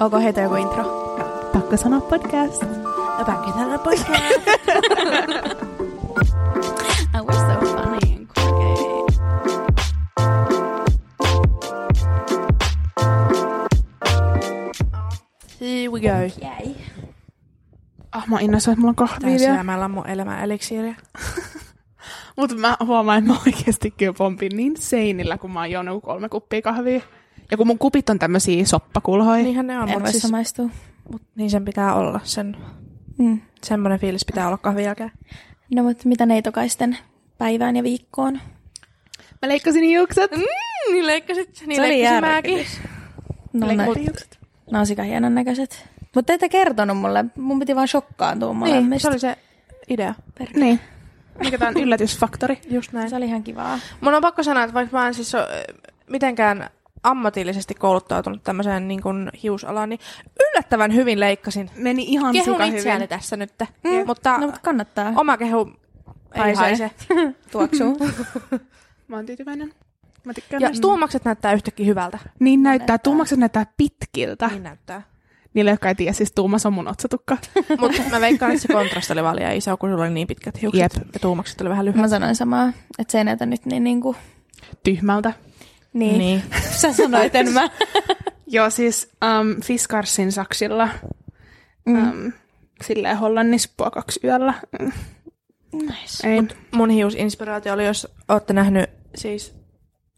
Onko heitä joku intro? Pakko sanoa podcast. Pakko sanoa podcast. Oh, we're so funny and quirky. Here we go. Jäi. Ah, mä innoissa, että mulla on kahvia syömällä mun elämä eliksiiriä. Mutta mä huomaan, että mä oikeasti kyllä pompin niin seinillä, kun mä oon juonut kolme kuppia kahvia. Ja kun mun kupit on tämmösiä soppakulhoja. Niinhän ne on, En mutta siis, samaistua. mut niin sen pitää olla. Sen, Mm. semmoinen fiilis pitää olla kahvin jälkeen. No mutta mitä neitokaisten päivään ja viikkoon? Mä leikkasin hiukset. Mm, niin leikkasit. Niin Se oli mäkin. No, Leikkasin no, hiukset. ne on sika hienon näköiset. Mutta ette kertonut mulle. Mun piti vaan shokkaantua Niin, molemmista. se oli se idea. Niin. Mikä tää on yllätysfaktori. Just näin. se oli ihan kivaa. Mun on pakko sanoa, että vaikka mä en siis ole mitenkään ammatillisesti kouluttautunut tämmöiseen niin kuin hiusalaan, niin yllättävän hyvin leikkasin. Meni ihan Kehun sika itseäni hyvin. tässä nyt. Mm. Mutta No mutta kannattaa. oma kehu ei haise. Tuoksuu. Mä oon tyytyväinen. Mä tykkään Ja näistä. tuomakset näyttää yhtäkkiä hyvältä. Niin näyttää. näyttää. Tuumakset näyttää pitkiltä. Niin näyttää. Niille, jotka ei tiedä, siis tuumas on mun otsatukka. Mutta mä veikkaan, että se kontrasti oli vaan liian iso, kun sulla oli niin pitkät hiukset. Jep. Ja tuumakset oli vähän lyhyet. Mä sanoin samaa, että se ei näytä nyt niin niinku... Tyhmältä. Niin. Niin. Sä sanoit, en mä. Joo, siis um, Fiskarsin saksilla. Mm. Um, silleen Hollannissa puokaksi yöllä. Mm, Nice. Ei. Mun hiusinspiraatio oli, jos ootte nähnyt siis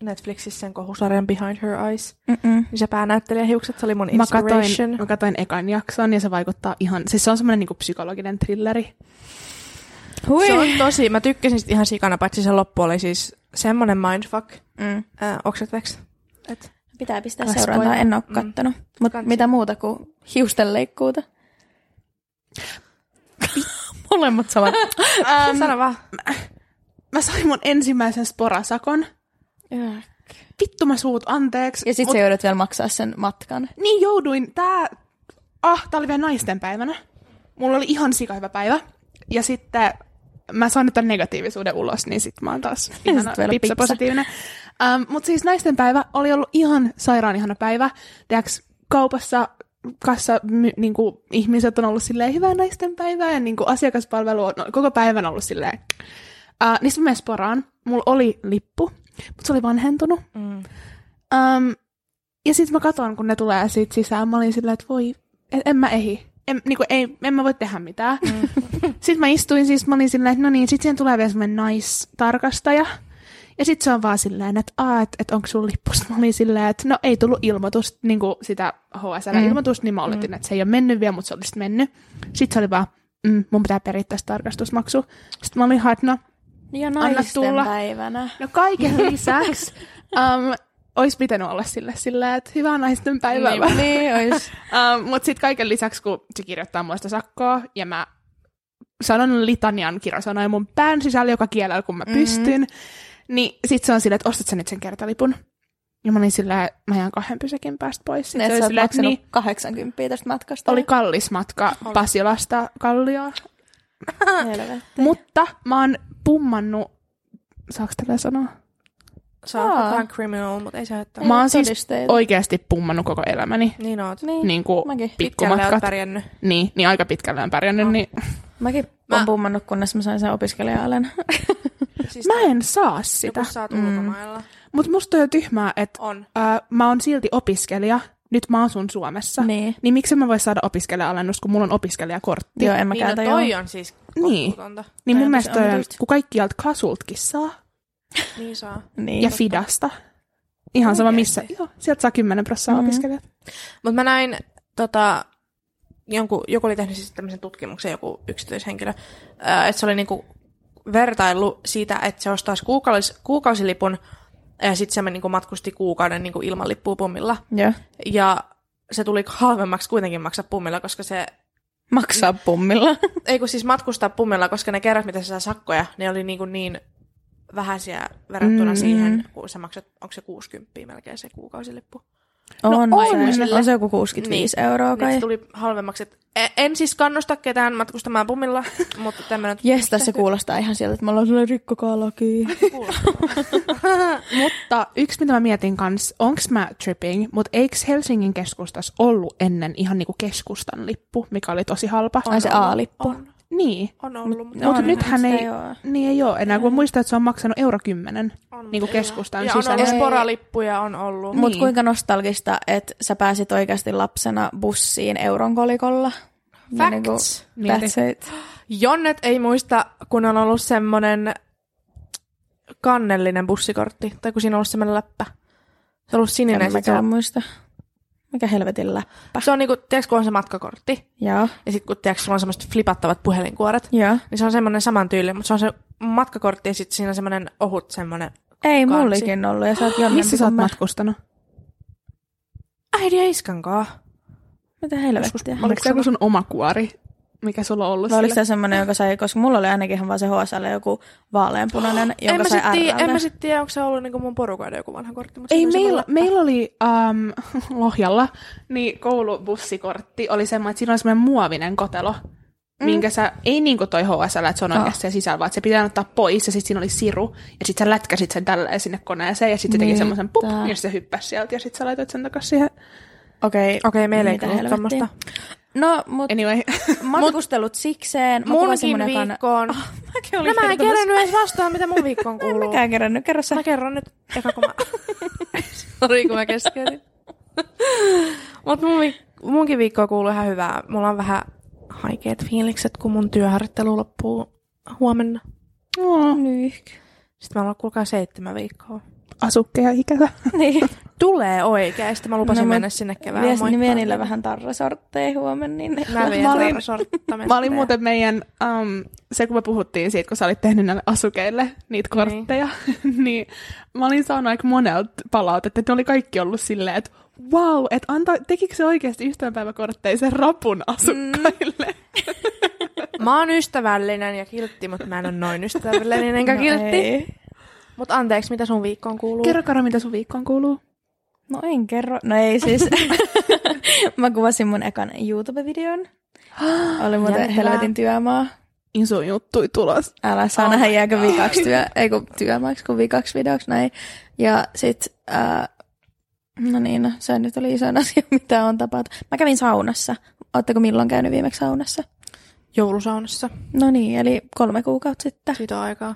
Netflixissä sen kohusarjan Behind Her Eyes. Mm-mm. Niin se päänäyttelijä hiukset, se oli mun Mä inspiration. katoin, mä katoin ekan jakson ja se vaikuttaa ihan, siis se on semmoinen niinku psykologinen thrilleri. Hui. Se on tosi, mä tykkäsin sit ihan sikana, paitsi se loppu oli siis semmonen mindfuck. Mm. Äh, oksetveks. Et. Pitää pistää Kasvoja. seurantaa, en oo Mm. kattonut. Mutta mitä muuta kuin hiustenleikkuuta? Molemmat samat. Um, Sano vaan. mä sain mun ensimmäisen sporasakon. Vittu mä suut anteeksi. Ja sit Mut- sä joudut vielä maksaa sen matkan. Niin jouduin, tää, ah, tää oli vielä naisten päivänä. Mulla oli ihan sika hyvä päivä. Ja sitten mä sain nyt tämän negatiivisuuden ulos, niin sit mä oon taas ihana, pipsa pipsa. positiivinen. Um, Mutta siis naisten päivä oli ollut ihan sairaan ihana päivä. Tiedätkö, kaupassa kassa my, niinku, ihmiset on ollut silleen hyvää naisten päivää ja niinku, asiakaspalvelu on no, koko päivän ollut silleen. Uh, niin sitten sporaan. Mulla oli lippu, mutta se oli vanhentunut. Mm. Um, ja sitten mä katson, kun ne tulee siitä sisään, mä olin silleen, että voi, en, en mä ehi. En, niinku, ei, en mä voi tehdä mitään. Mm. sitten mä istuin siis, mä olin silleen, että no niin, sitten siihen tulee vielä semmoinen naistarkastaja. Ja sitten se on vaan silleen, että aa, että et onko sun lippu? Sit Mä olin silleen, että no ei tullut ilmoitusta, niin kuin sitä HSL-ilmoitusta, niin mä oletin, mm. että se ei ole mennyt vielä, mutta se olisi mennyt. Sitten se oli vaan, mm, mun pitää perittää tarkastusmaksu. Sitten mä olin että no, Ja Anna tulla. päivänä. No kaiken lisäksi um, olisi pitänyt olla sille silleen, että hyvää naisten päivää. Niin, niin ois. um, Mutta sitten kaiken lisäksi, kun se kirjoittaa muista sakkoa, ja mä sanon litanian kirosanoja mun pään sisällä joka kielellä, kun mä Mhm. pystyn, niin sitten se on silleen, että ostat sä nyt sen kertalipun. Ja mä olin silleen, mä jään kahden pysäkin päästä pois. Sit Ne, se sä silleen, niin, 80 tästä matkasta. oli kallis matka Oli. Pasilasta Kallioon. Helvetti. Mutta mä oon pummannut, saaks tällä sanoa? Sä oot Aa. vähän criminal, mutta ei se haittaa. Mä oon siis oikeasti pummannut koko elämäni. Niin oot. Niin, Niin kuin mäkin. Pitkälle oot pärjännyt. Niin, niin aika pitkälle on pärjännyt. No. Niin. Mäkin Mä- oon pummannut, kunnes mä sain sen opiskelija-alen. Siis Mä en saa sitä. kun sä oot Mm. ulkomailla. Mutta musta on jo tyhmää, että On. äh, mä oon silti opiskelija. Nyt mä asun Suomessa. niin. Niin miksi mä vois saada opiskelija-alennus, kun mulla on opiskelijakortti? Joo, en mä Niin, no käytä toi on siis Niin. kohtuutonta. Niin mun mielestä on, kun kaikkialta kasultkin saa. Niin saa. Niin. Ja Fidasta. Ihan sama missä. Joo, sieltä saa 10 prosenttia Mhm. opiskelijat. Mutta mä näin, tota, jonkun, joku oli tehnyt siis tämmöisen tutkimuksen, joku yksityishenkilö, että se oli niinku vertailu siitä, että se ostaisi kuukausi, kuukausilipun ja sitten se niinku matkusti kuukauden niinku ilman lippua pummilla. Joo. Ja se tuli halvemmaksi kuitenkin maksaa pummilla, koska se, Maksaa pummilla. ei kun siis matkustaa pummilla, koska ne kerrat, mitä se saa sakkoja, ne oli niinku niin vähäisiä verrattuna Mm. siihen, kun sä maksat, onko se 60 melkein se kuukausilippu. On, No on, on. se, on se joku 65 niin. euroa Niin, kai. se tuli halvemmaksi. Et en, siis kannusta ketään matkustamaan pumilla, mutta tämmöinen... Jes, se kuulostaa ihan sieltä, että me ollaan sellainen rikkokaa laki. Mutta yksi, mitä mä mietin kanssa, onks mä tripping, mutta eikö Helsingin keskustassa ollut ennen ihan niinku keskustan lippu, mikä oli tosi halpa? Ai se. A-lippu. On, Niin. on ollut. Mutta mutta nythän ei, niin ei ole enää, kun muistaa, että se on maksanut euro kymmenen niin kuin keskustan ja on sisällä. ollut sporalippuja, on ollut. Mutta Niin. kuinka nostalgista, että sä pääsit oikeasti lapsena bussiin euron kolikolla. Ja niinku, Facts. Mieti. that's it. Jonnet ei muista, kun on ollut semmoinen kannellinen bussikortti, tai kun siinä on ollut semmoinen läppä. Se on ollut sininen. En ja mäkään muista. Mikä helvetin läppä. se on niinku, tiedätkö, kun on se matkakortti, Joo, ja sitten kun tiedätkö, sulla on semmoiset flipattavat puhelinkuoret, joo. niin se on semmoinen saman tyyli, mutta se on se matkakortti ja sitten siinä on semmoinen ohut semmoinen Ei Kansi. mullikin ollut, ja sä oot jonnempi Missä sä oot matkustanut? äidin ja iskan kaa. Mitä helvettiä? Oliko se joku sun oma kuori, mikä sulla on ollut Vai oliko se semmoinen, joka sai, koska mulla oli ainakin ihan vaan se HSL joku vaaleanpunainen, En jonka mä, sai sit tiedä, en mä RLtä. sit tiedä, onko se ollut niinku mun porukoiden joku vanha kortti. Mutta Ei, meillä, meillä oli um, Lohjalla, niin koulubussikortti oli semmoinen, että siinä oli semmoinen muovinen kotelo, mm. minkä sä, ei niin kuin toi HSL, että se on Oh. oikeasti siellä sisällä, vaan että se pitää ottaa pois, ja sitten siinä oli siru, ja sitten sä lätkäsit sen tälleen sinne koneeseen, ja sitten se teki Niin, semmoisen pup, ja se hyppäsi sieltä, ja sitten sä laitoit sen takaisin siihen. Okei, Okei, meillä ei ollut helvettiä. No, mutta Anyway, matkustelut sikseen. Mä Munkin viikkoon. Mäkin No olin mä en kerännyt edes vastaan, mitä mun viikkoon kuuluu. mäkään kerännyt. Kerro sä. Mä kerron nyt eka, kun mä... Sori, kun mä keskeytin. Mut mun vi- munkin viikkoa kuuluu ihan hyvää. Mulla on vähän haikeet fiilikset, kun mun työharjoittelu loppuu huomenna. oh. Sitten mä ollaan kuulkaa seitsemän viikkoa. Asukkeja ikävä. Niin. Tulee oikeesti. Mä lupasin No, mennä sinne kevään Vies, niin vie moittaa. niille vähän tarrasortteja huomenna. Niin Mä Mä olin-. Mä olin muuten meidän, um, se kun me puhuttiin siitä, kun sä olit tehnyt näille asukeille niitä kortteja, niin, niin mä olin saanut aika monelta palautetta, että ne oli kaikki ollut silleen, että wow, että anta, tekikö se oikeasti ystävänpäiväkortteja sen rapun asukkaille? Mä oon ystävällinen ja kiltti, mutta mä en ole noin ystävällinen enkä No kiltti. ei. Mut anteeksi, mitä sun viikkoon kuuluu? Kerro Karo, mitä sun viikkoon kuuluu. No en kerro. No ei siis. mä kuvasin mun ekan YouTube-videon. Oli muuten Jännittävää. helvetin työmaa. Iso juttui tulos. Älä saa Oh nähdä jääkö viikaksi työ, ei kun työmaaksi, kun viikaksi videoksi näin. Ja sit, ää, no niin, no, se nyt oli isoin asia, mitä on tapahtunut. Mä kävin saunassa. Ootteko milloin käynyt viimeksi saunassa? Joulusaunassa. No niin, eli kolme kuukautta sitten. Siitä aikaa.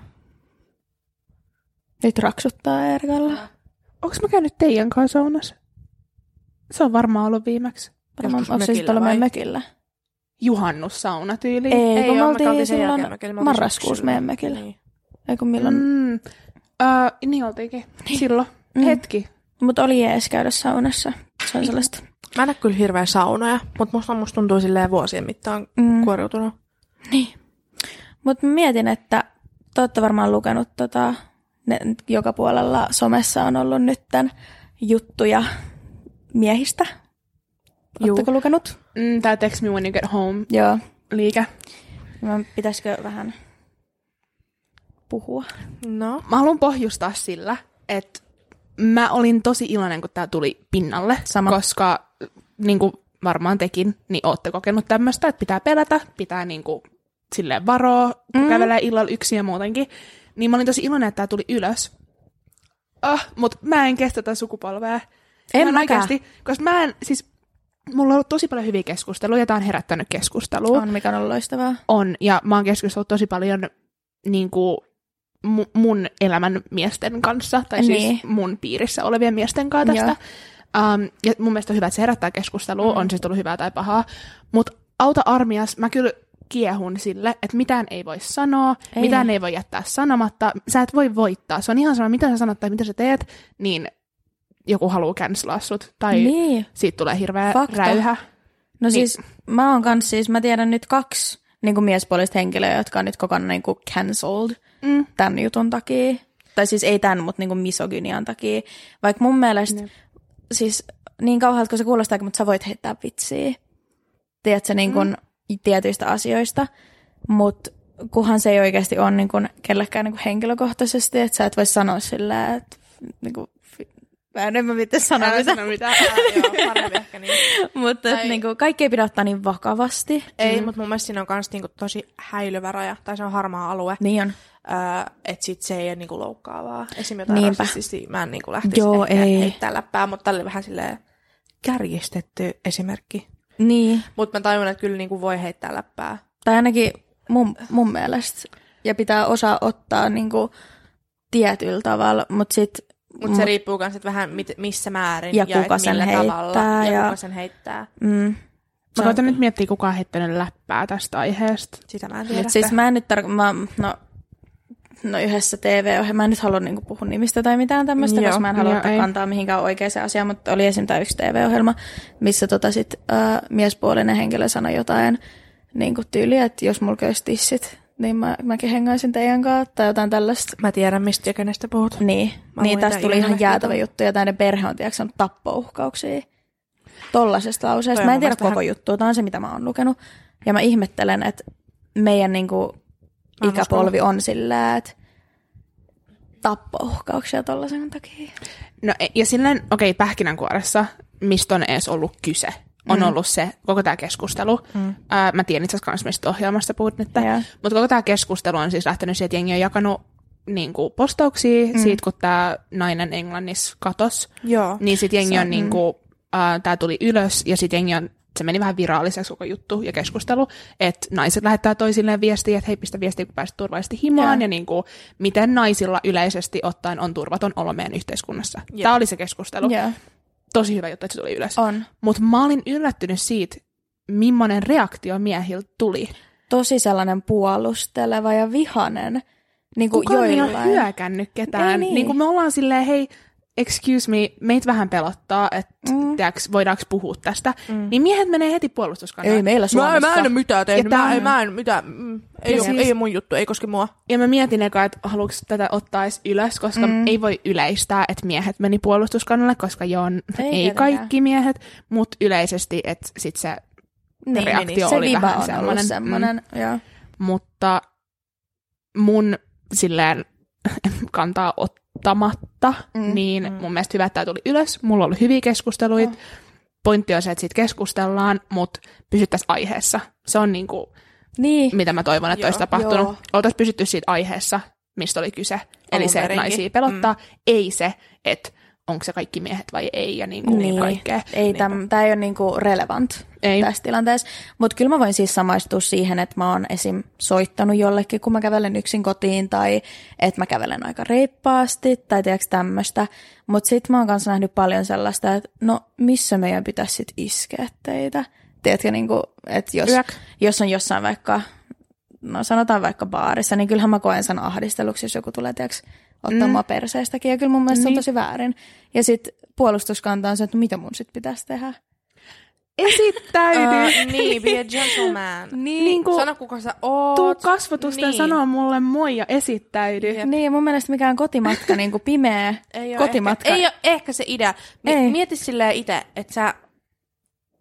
Nyt raksuttaa Erkalla. Onko mä käynyt teidän kanssa saunassa? Se on varmaan ollut viimeksi. Varmaan, Joskus onko se sitten meidän mökillä? Juhannussauna tyyli. Ei, Ei kun me oltiin silloin marraskuussa meidän mökillä. Niin. Ei kun milloin. Mm. Uh, niin oltiinkin. Silloin. Mm. Hetki. Mutta oli jees käydä saunassa. Se on sellaista. Mä en kyllä hirveän saunoja, mutta musta, musta tuntuu silleen vuosien mittaan Mm. kuoriutunut. Niin. Mutta mietin, että te olette varmaan lukenut tota, ne, joka puolella somessa on ollut nyt tämän juttuja miehistä. Oletteko lukenut? Mm, Tää text me when you get home Joo. liike. Mä pitäisikö vähän puhua? No. Mä haluan pohjustaa sillä, että mä olin tosi iloinen, kun tää tuli pinnalle. Sama. Koska niin kuin varmaan tekin, niin ootte kokenut tämmöistä, että pitää pelätä, pitää niin kuin, silleen varoa, kun mm. kävelee illalla yksin ja muutenkin. Niin mä olin tosi iloinen, että tää tuli ylös. Ah, mut mä en kestä tätä sukupolvea. En Mä oikeasti, koska mä en, siis mulla on ollut tosi paljon hyviä keskusteluja, ja tää on herättänyt keskustelua. On, mikä on ollut loistavaa. On, ja mä oon keskustellut tosi paljon niin kuin, mu- mun elämän miesten kanssa, tai siis Niin. mun piirissä olevien miesten kanssa tästä. Um, ja mun mielestä on hyvä, että se herättää keskustelua, mm. on se tullut hyvää tai pahaa. Mutta auta armias, mä kyllä kiehun sille, että mitään ei voi sanoa, Ei. mitään ei voi jättää sanomatta. Sä et voi voittaa. Se on ihan sama, mitä sä sanot tai mitä sä teet, niin joku haluaa cancelaa sut. Tai Niin. siitä tulee hirveä Fakta. räyhä. No Niin. siis mä oon kans siis, mä tiedän nyt kaksi niin kuin miespuolista henkilöä, jotka on nyt kokonaan niin kuin cancelled Mm. tämän jutun takia. Tai siis ei tämän, mutta niin kuin misogynian takia. Vaikka mun mielestä, Niin. siis niin kauhealta kuin se kuulostaa, mutta sä voit heittää vitsiä. Tiedätkö, niin kuin mm. Tietyistä asioista. Mutta kunhan se ei oikeasti ole niin kuin kellekään niin kuin henkilökohtaisesti, että sä et voi sanoa sillä, että niin kuin, Mä en, en mä mitään sanoa Älä mitään. sano mitään. Ää, joo, parempi ehkä niin. Mutta Tai- niin kuin, kaikki ei pidä ottaa niin vakavasti. Ei, mm. mutta mun mielestä siinä on myös niinku tosi häilyvä raja, tai se on harmaa alue. Niin on. Öö, että sit se ei ole niinku loukkaavaa. Esimerkiksi jotain mä en niinku lähtisi Joo, ehkä ei. heittää läppää, mutta tällä oli vähän silleen kärjistetty esimerkki. Niin. Mutta mä tajun, että kyllä niinku voi heittää läppää. Tai ainakin mun, mun mielestä. Ja pitää osaa ottaa niin kuin, tietyllä tavalla, mutta sitten... Mutta se riippuu myös vähän mit, missä määrin Ja ja kuka sen millä heittää tavalla. Ja, ja- kuka sen heittää. Mm, Mä koitan nyt miettiä, kuka on heittänyt läppää tästä aiheesta. Sitä mä en tiedä. Mut siis mä en nyt tarko- mä, no, no yhdessä TV-ohjelmassa, mä en nyt halua niinku puhua nimistä tai mitään tämmöistä, koska mä en halua ottaa kantaa mihinkään oikeaan asiaan, mutta oli esim. tämä yksi TV-ohjelma, missä tota sit, äh, miespuolinen henkilö sanoi jotain niinku tyyliä, että jos mulla olisi tissit, niin mä, mäkin hengaisin teidän kanssa tai jotain tällaista. Mä tiedän, mistä ja kenestä puhut. Niin, Mä niin tästä tuli ihan jäätävä juttu ja tänne perhe on tiedätkö, saanut tappouhkauksia tollasesta lauseesta. Mä en tiedä koko vähän- juttua, tämä on se mitä mä oon lukenut. Ja mä ihmettelen, että meidän niinku, Mä en ikäpolvi on sillä, että tappouhkauksia tollasen takia. No e- ja silleen, okei, okay, pähkinänkuoressa, mistä on edes ollut kyse, on mm. ollut se, koko tämä keskustelu. Mm. Ää, mä tiedän itse asiassa mistä ohjelmasta puhut nyt. Joo. Mutta koko tämä keskustelu on siis lähtenyt siitä, että jengi on jakanut niin kuin, postauksia mm. siitä, kun tämä nainen Englannissa katos. Joo. Niin sitten jengi Se- on, niin kuin, äh, tämä tuli ylös ja sitten jengi on, se meni vähän viraaliseksi koko juttu ja keskustelu, että naiset lähettää toisilleen viestiä, että hei pistä viestiä, kun pääset turvallisesti himaan Joo. ja niin kuin, miten naisilla yleisesti ottaen on turvaton olo meidän yhteiskunnassa. Jep. Tämä oli se keskustelu. Joo, Tosi hyvä juttu, että se tuli ylös. Mutta mä olin yllättynyt siitä, millainen reaktio miehiltä tuli. Tosi sellainen puolusteleva ja vihanen. Niin kuin Kukaan ei ole joillain. hyökännyt ketään. Ei niin. niin kuin me ollaan silleen, hei, excuse me, meitä vähän pelottaa, että Mm. voidaanko puhua tästä. Mm. Niin miehet menee heti puolustuskannalle. Ei meillä Mä, Suomessa. mä en ole mitään tehnyt. Mä, on- mä en mitään. Mm, ei, ole, siis- ei ole mun juttu, ei koske mua. Ja mä mietin eka, että haluanko tätä ottaa edes ylös, koska mm. ei voi yleistää, että miehet meni puolustuskannalle, koska joo, Ei ei, kaikki miehet, mutta yleisesti, että sit se, niin, reaktio se oli viba vähän on semmonen, ollut mm. Joo. mutta mun silleen kantaa ottamatta, Mm, niin mm. mun mielestä hyvä, että tämä tuli ylös. Mulla oli hyviä keskusteluita. Oh. Pointti on se, että siitä keskustellaan, mutta pysyttäisiin aiheessa. Se on niinku, Niin, mitä mä toivon, että Joo, olisi tapahtunut. joo. Oltaisiin pysytty siitä aiheessa, mistä oli kyse. Eli Alun se, että naisia pelottaa, mm. ei se, että onko se kaikki miehet vai ei ja niinku niin. kaikkea. Ei, täm, tämä ei ole niinku relevant Ei. tässä tilanteessa. Mutta kyllä mä voin siis samaistua siihen, että mä oon esim. soittanut jollekin, kun mä kävelen yksin kotiin, tai että mä kävelen aika reippaasti, tai tiedätkö tämmöistä. Mutta sitten mä oon kanssa nähnyt paljon sellaista, että no missä meidän pitäisi sit iskeä teitä? Tiedätkö, niinku, että jos, Yök. jos on jossain vaikka, no sanotaan vaikka baarissa, niin kyllähän mä koen sen ahdisteluksi, jos joku tulee, tiedätkö, ottaa mm. mua perseestäkin. Ja kyllä mun mielestä niin. se on Niin. tosi väärin. Ja sitten puolustuskanta on se, että no mitä mun sitten pitäisi tehdä. Esittäydy! Uh, niin, be a gentleman. Niin, Niinku- Sano, kuka sä oot. Tuu kasvotusten Niin. niin. sanoa mulle moi ja esittäydy. Jep. niin, mun mielestä mikään kotimatka, niin kuin pimeä Ei kotimatka. Ehkä, ei ole ehkä se idea. Mi- Ei. Mieti silleen itse, että sä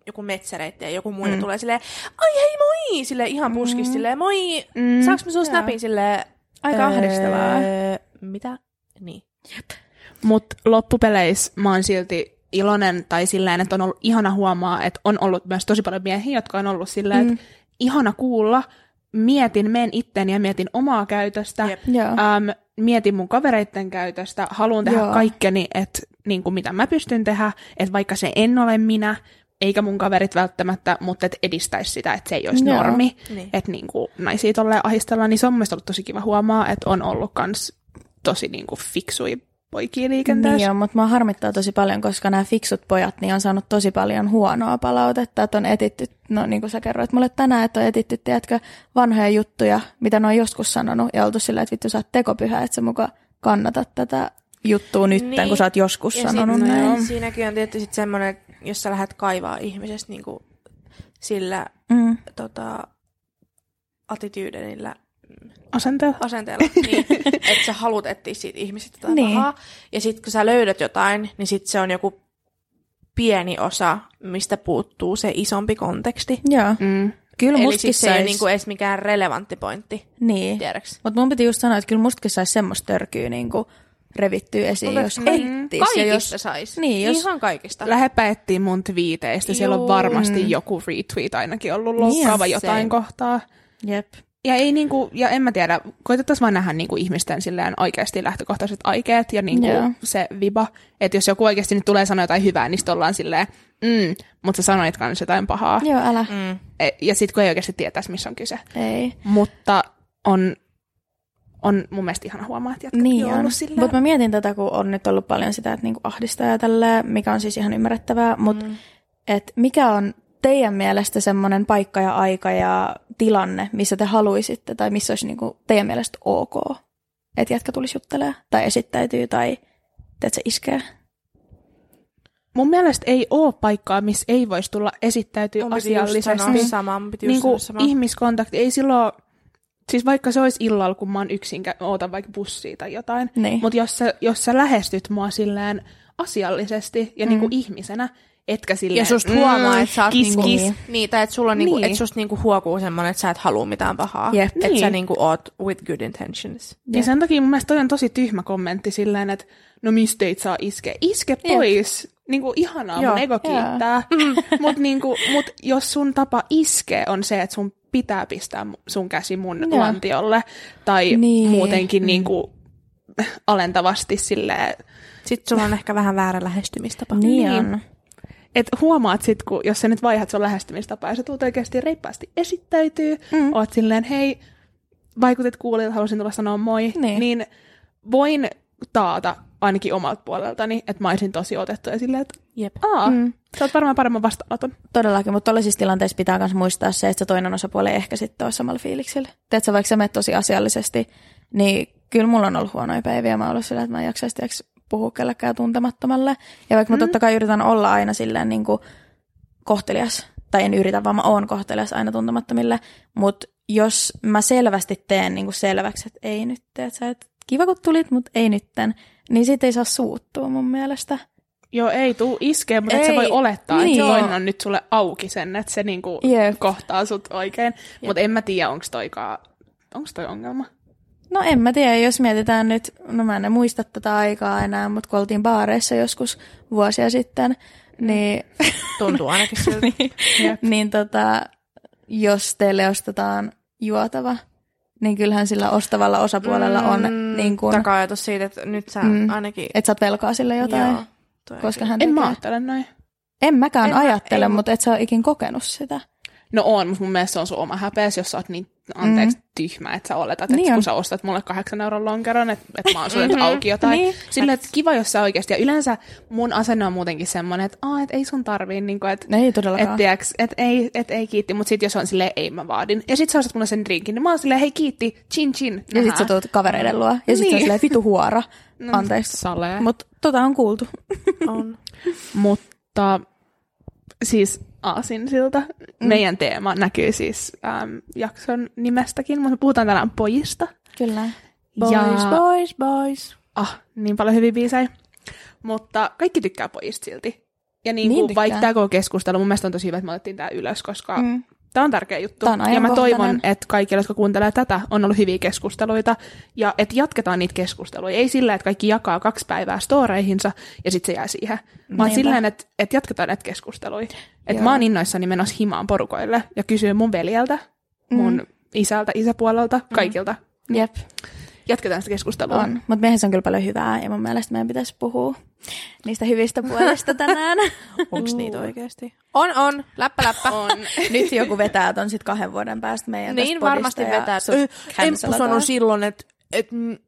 joku metsäreitti ja joku muu Mm. tulee silleen, ai hei moi, silleen ihan puskis, Mm. silleen moi, Mm. saaks mä sun snapin silleen, Aika ahdistavaa. öö, mitä? Niin. Mutta loppupeleissä mä oon silti iloinen tai silleen, että on ollut ihana huomaa, että on ollut myös tosi paljon miehiä, jotka on ollut silleen, Mm. että ihana kuulla, mietin, menen itteeni ja mietin omaa käytöstä. Joo. äm, mietin mun kavereiden käytöstä, haluan tehdä Joo. Kaikkeni, että niin kuin mitä mä pystyn tehdä, että vaikka se en ole minä, eikä mun kaverit välttämättä, mutta että edistäisi sitä, että se ei olisi Joo. normi, Niin. että niin kuin naisia tolleen ahdistellaan, niin se on mun mielestä ollut tosi kiva huomaa, että on ollut kans tosi niin kuin fiksui poikia liikenteessä. Niin on, mutta mä harmittaa tosi paljon, koska nämä fiksut pojat niin on saanut tosi paljon huonoa palautetta, että on etitty, no niin kuin sä kerroit mulle tänään, että on etitty, tiedätkö, vanhoja juttuja, mitä ne on joskus sanonut, ja oltu sillä, että vittu sä oot tekopyhä, että sä muka kannatat tätä juttua nyt, Niin. kun sä oot joskus Ja sanonut sit, näin. no, siinäkin on tietysti semmoinen, jos sä lähdet kaivaa ihmisestä niinku sillä Mm. tota, attityydenillä Asenteella. asenteella, niin, että sä haluat etsiä siitä ihmisestä jotain Niin. pahaa. Ja sitten kun sä löydät jotain, niin sitten se on joku pieni osa, mistä puuttuu se isompi konteksti. Joo, Mm. kyllä Eli siis se ei ole niinku edes mikään relevantti pointti, Niin. Mutta mun piti just sanoa, että kyllä mustakin saisi semmoista törkyä, niin kuin, revittyä esiin, Mutta jos mm, ettis. Kaikista jos, sais. Niin, jos- Ihan kaikista. Lähepä etsiä mun twiiteistä. Siellä on varmasti Mm. joku retweet ainakin ollut loukkaava Niin, jotain same. kohtaa. Jep. Ja, ei niinku, ja en mä tiedä, koitettaisiin vaan nähdä niinku ihmisten silleen oikeasti lähtökohtaiset aikeet ja niinku Joo. se viba. Että jos joku oikeasti nyt tulee sanoa jotain hyvää, niin sitten ollaan silleen, mm, mutta sä sanoit kans jotain pahaa. Joo, älä. Mm. E- Ja sitten kun ei oikeasti tietäisi, missä on kyse. Ei. Mutta on, on mun mielestä ihana huomaa, että jätkät Niin on silleen. Mutta mä mietin tätä, kun on nyt ollut paljon sitä, että niinku ahdistaa ja tälleen, mikä on siis ihan ymmärrettävää, mutta Mm. et mikä on teidän mielestä semmoinen paikka ja aika ja tilanne, missä te haluaisitte tai missä olisi niinku teidän mielestä ok, että jätkä tulisi juttelemaan tai esittäytyy tai teet se iskee? Mun mielestä ei ole paikkaa, missä ei voisi tulla esittäytyä sanoa asiallisesti. just Niin kuin ihmiskontakti, ei silloin, siis vaikka se olisi illalla, kun mä oon yksin, ootan vaikka bussia tai jotain, Niin. mutta jos sä, jos sä lähestyt mua silleen asiallisesti ja mm. niinku ihmisenä, etkä silleen, Ja susta huomaa, että sä oot kis, niinku, kis. niin, tai että sulla on niinku, Niin. että susta niinku huokuu semmonen, että sä et halua mitään pahaa. Jep. Että Niin. sä niinku oot with good intentions. Ja sen takia mun mielestä toi on tosi tyhmä kommentti silleen, että no mistä ei saa iske. Iske pois. Niinku ihanaa, Joo, mun ego kiittää. Mutta niinku, mut jos sun tapa iske on se, että sun pitää pistää sun käsi mun Joo. lantiolle, tai Niin. muutenkin niinku alentavasti silleen, Sitten sulla on ehkä vähän väärä lähestymistapa. Niin, Niin. on. Että huomaat sit, kun, jos sä nyt vaihdat sun lähestymistapaa ja sä tulet oikeasti reippaasti esittäytyy, Mm. oot silleen, hei, vaikutit kuulijat, halusin tulla sanoa moi, Niin. niin voin taata ainakin omalta puoleltani, että mä olisin tosi otettu ja silleen, että Jep. aa, Mm. sä oot varmaan paremman vastaanoton. Todellakin, mutta tällaisissa tilanteissa pitää myös muistaa se, että se toinen osapuoli ei ehkä sitten ole samalla fiiliksellä. Teetkö, vaikka sä menet tosi asiallisesti, niin kyllä mulla on ollut huonoja päiviä. Mä oon ollut sillä, että mä en jaksaisi puhua kellekään tuntemattomalle. Ja vaikka mä totta kai yritän olla aina silleen niin kuin kohtelias, tai en yritä, vaan mä oon kohtelias aina tuntemattomille, mutta jos mä selvästi teen niin kuin selväksi, että ei nyt, että sä et, kiva kun tulit, mutta ei nytten, niin siitä ei saa suuttua mun mielestä. Joo, ei tuu iskeä, mutta Ei. sä voi olettaa, Niin. että se toinen on nyt sulle auki sen, että se niinku Jep. kohtaa sut oikein. Mutta en mä tiedä, onko toikaan, onko toi ongelma? No en mä tiedä, jos mietitään nyt, no mä en muista tätä aikaa enää, mutta kun oltiin baareissa joskus vuosia sitten, niin, Tuntuu ainakin siltä. Jep. niin tota, jos teille ostetaan juotava, niin kyllähän sillä ostavalla osapuolella on Mm, niin kuin, Taka-ajatus siitä, että nyt sä Mm. ainakin... että sä oot velkaa sille jotain, Joo, koska kyllä. hän En tekee. mä ajattele noin. En mäkään En mä- ajattele, ei, mutta et sä ole ikin kokenut sitä. No on, mutta mun mielestä se on sun oma häpeäs, jos sä oot niin, anteeksi, mm. tyhmä, että sä oletat, että Niin on. kun sä ostat mulle kahdeksan euron lonkeron, että, että mä oon sulle nyt auki jotain. Niin. Silleen, että kiva, jos sä oikeasti, ja yleensä mun asenne on muutenkin semmoinen, että, Aa, että ei sun tarvii, niin kuin, että, Ei todellakaan. et, tiiäks, et ei, et ei kiitti, mutta sit jos on silleen, ei mä vaadin. Ja sit sä ostat mulle sen drinkin, niin mä oon silleen, hei kiitti, chin chin. ja sit sä tuut kavereiden luo, ja sit niin. Sä silleen vitu huora. Anteeksi. Salee. Mutta tota on kuultu. On. Mutta siis Aasinsilta, mm. meidän teema näkyy siis äm, jakson nimestäkin, mutta puhutaan tänään pojista. Kyllä. Boys, ja, boys, boys. Ah, niin paljon hyviä biisejä. Mutta kaikki tykkää pojista silti. Ja niin, Niin tykkää. vaikka tämä koko keskustelu, mun mielestä on tosi hyvä, että me otettiin tämä ylös, koska Mm. Mm. tämä on tärkeä juttu. On ja mä toivon, että kaikille, jotka kuuntelee tätä, on ollut hyviä keskusteluita. Ja että jatketaan niitä keskusteluja. Ei sillä, että kaikki jakaa kaksi päivää storeihinsa ja sitten se jää siihen. Vaan sillä, että, että jatketaan näitä keskusteluja. Että mä oon innoissani menossa himaan porukoille ja kysyy mun veljeltä, mun Mm. isältä, isäpuolelta, kaikilta. Jep. Jatketaan sitä keskustelua. On, mutta miehessä on kyllä paljon hyvää ja mun mielestä meidän pitäisi puhua niistä hyvistä puolista tänään. Onks niitä oikeasti? On, on. Läppä, läppä. On. Nyt joku vetää ton sit kahden vuoden päästä meidän niin varmasti vetää. Ö, Emppu sanoi silloin, että et, mm, et,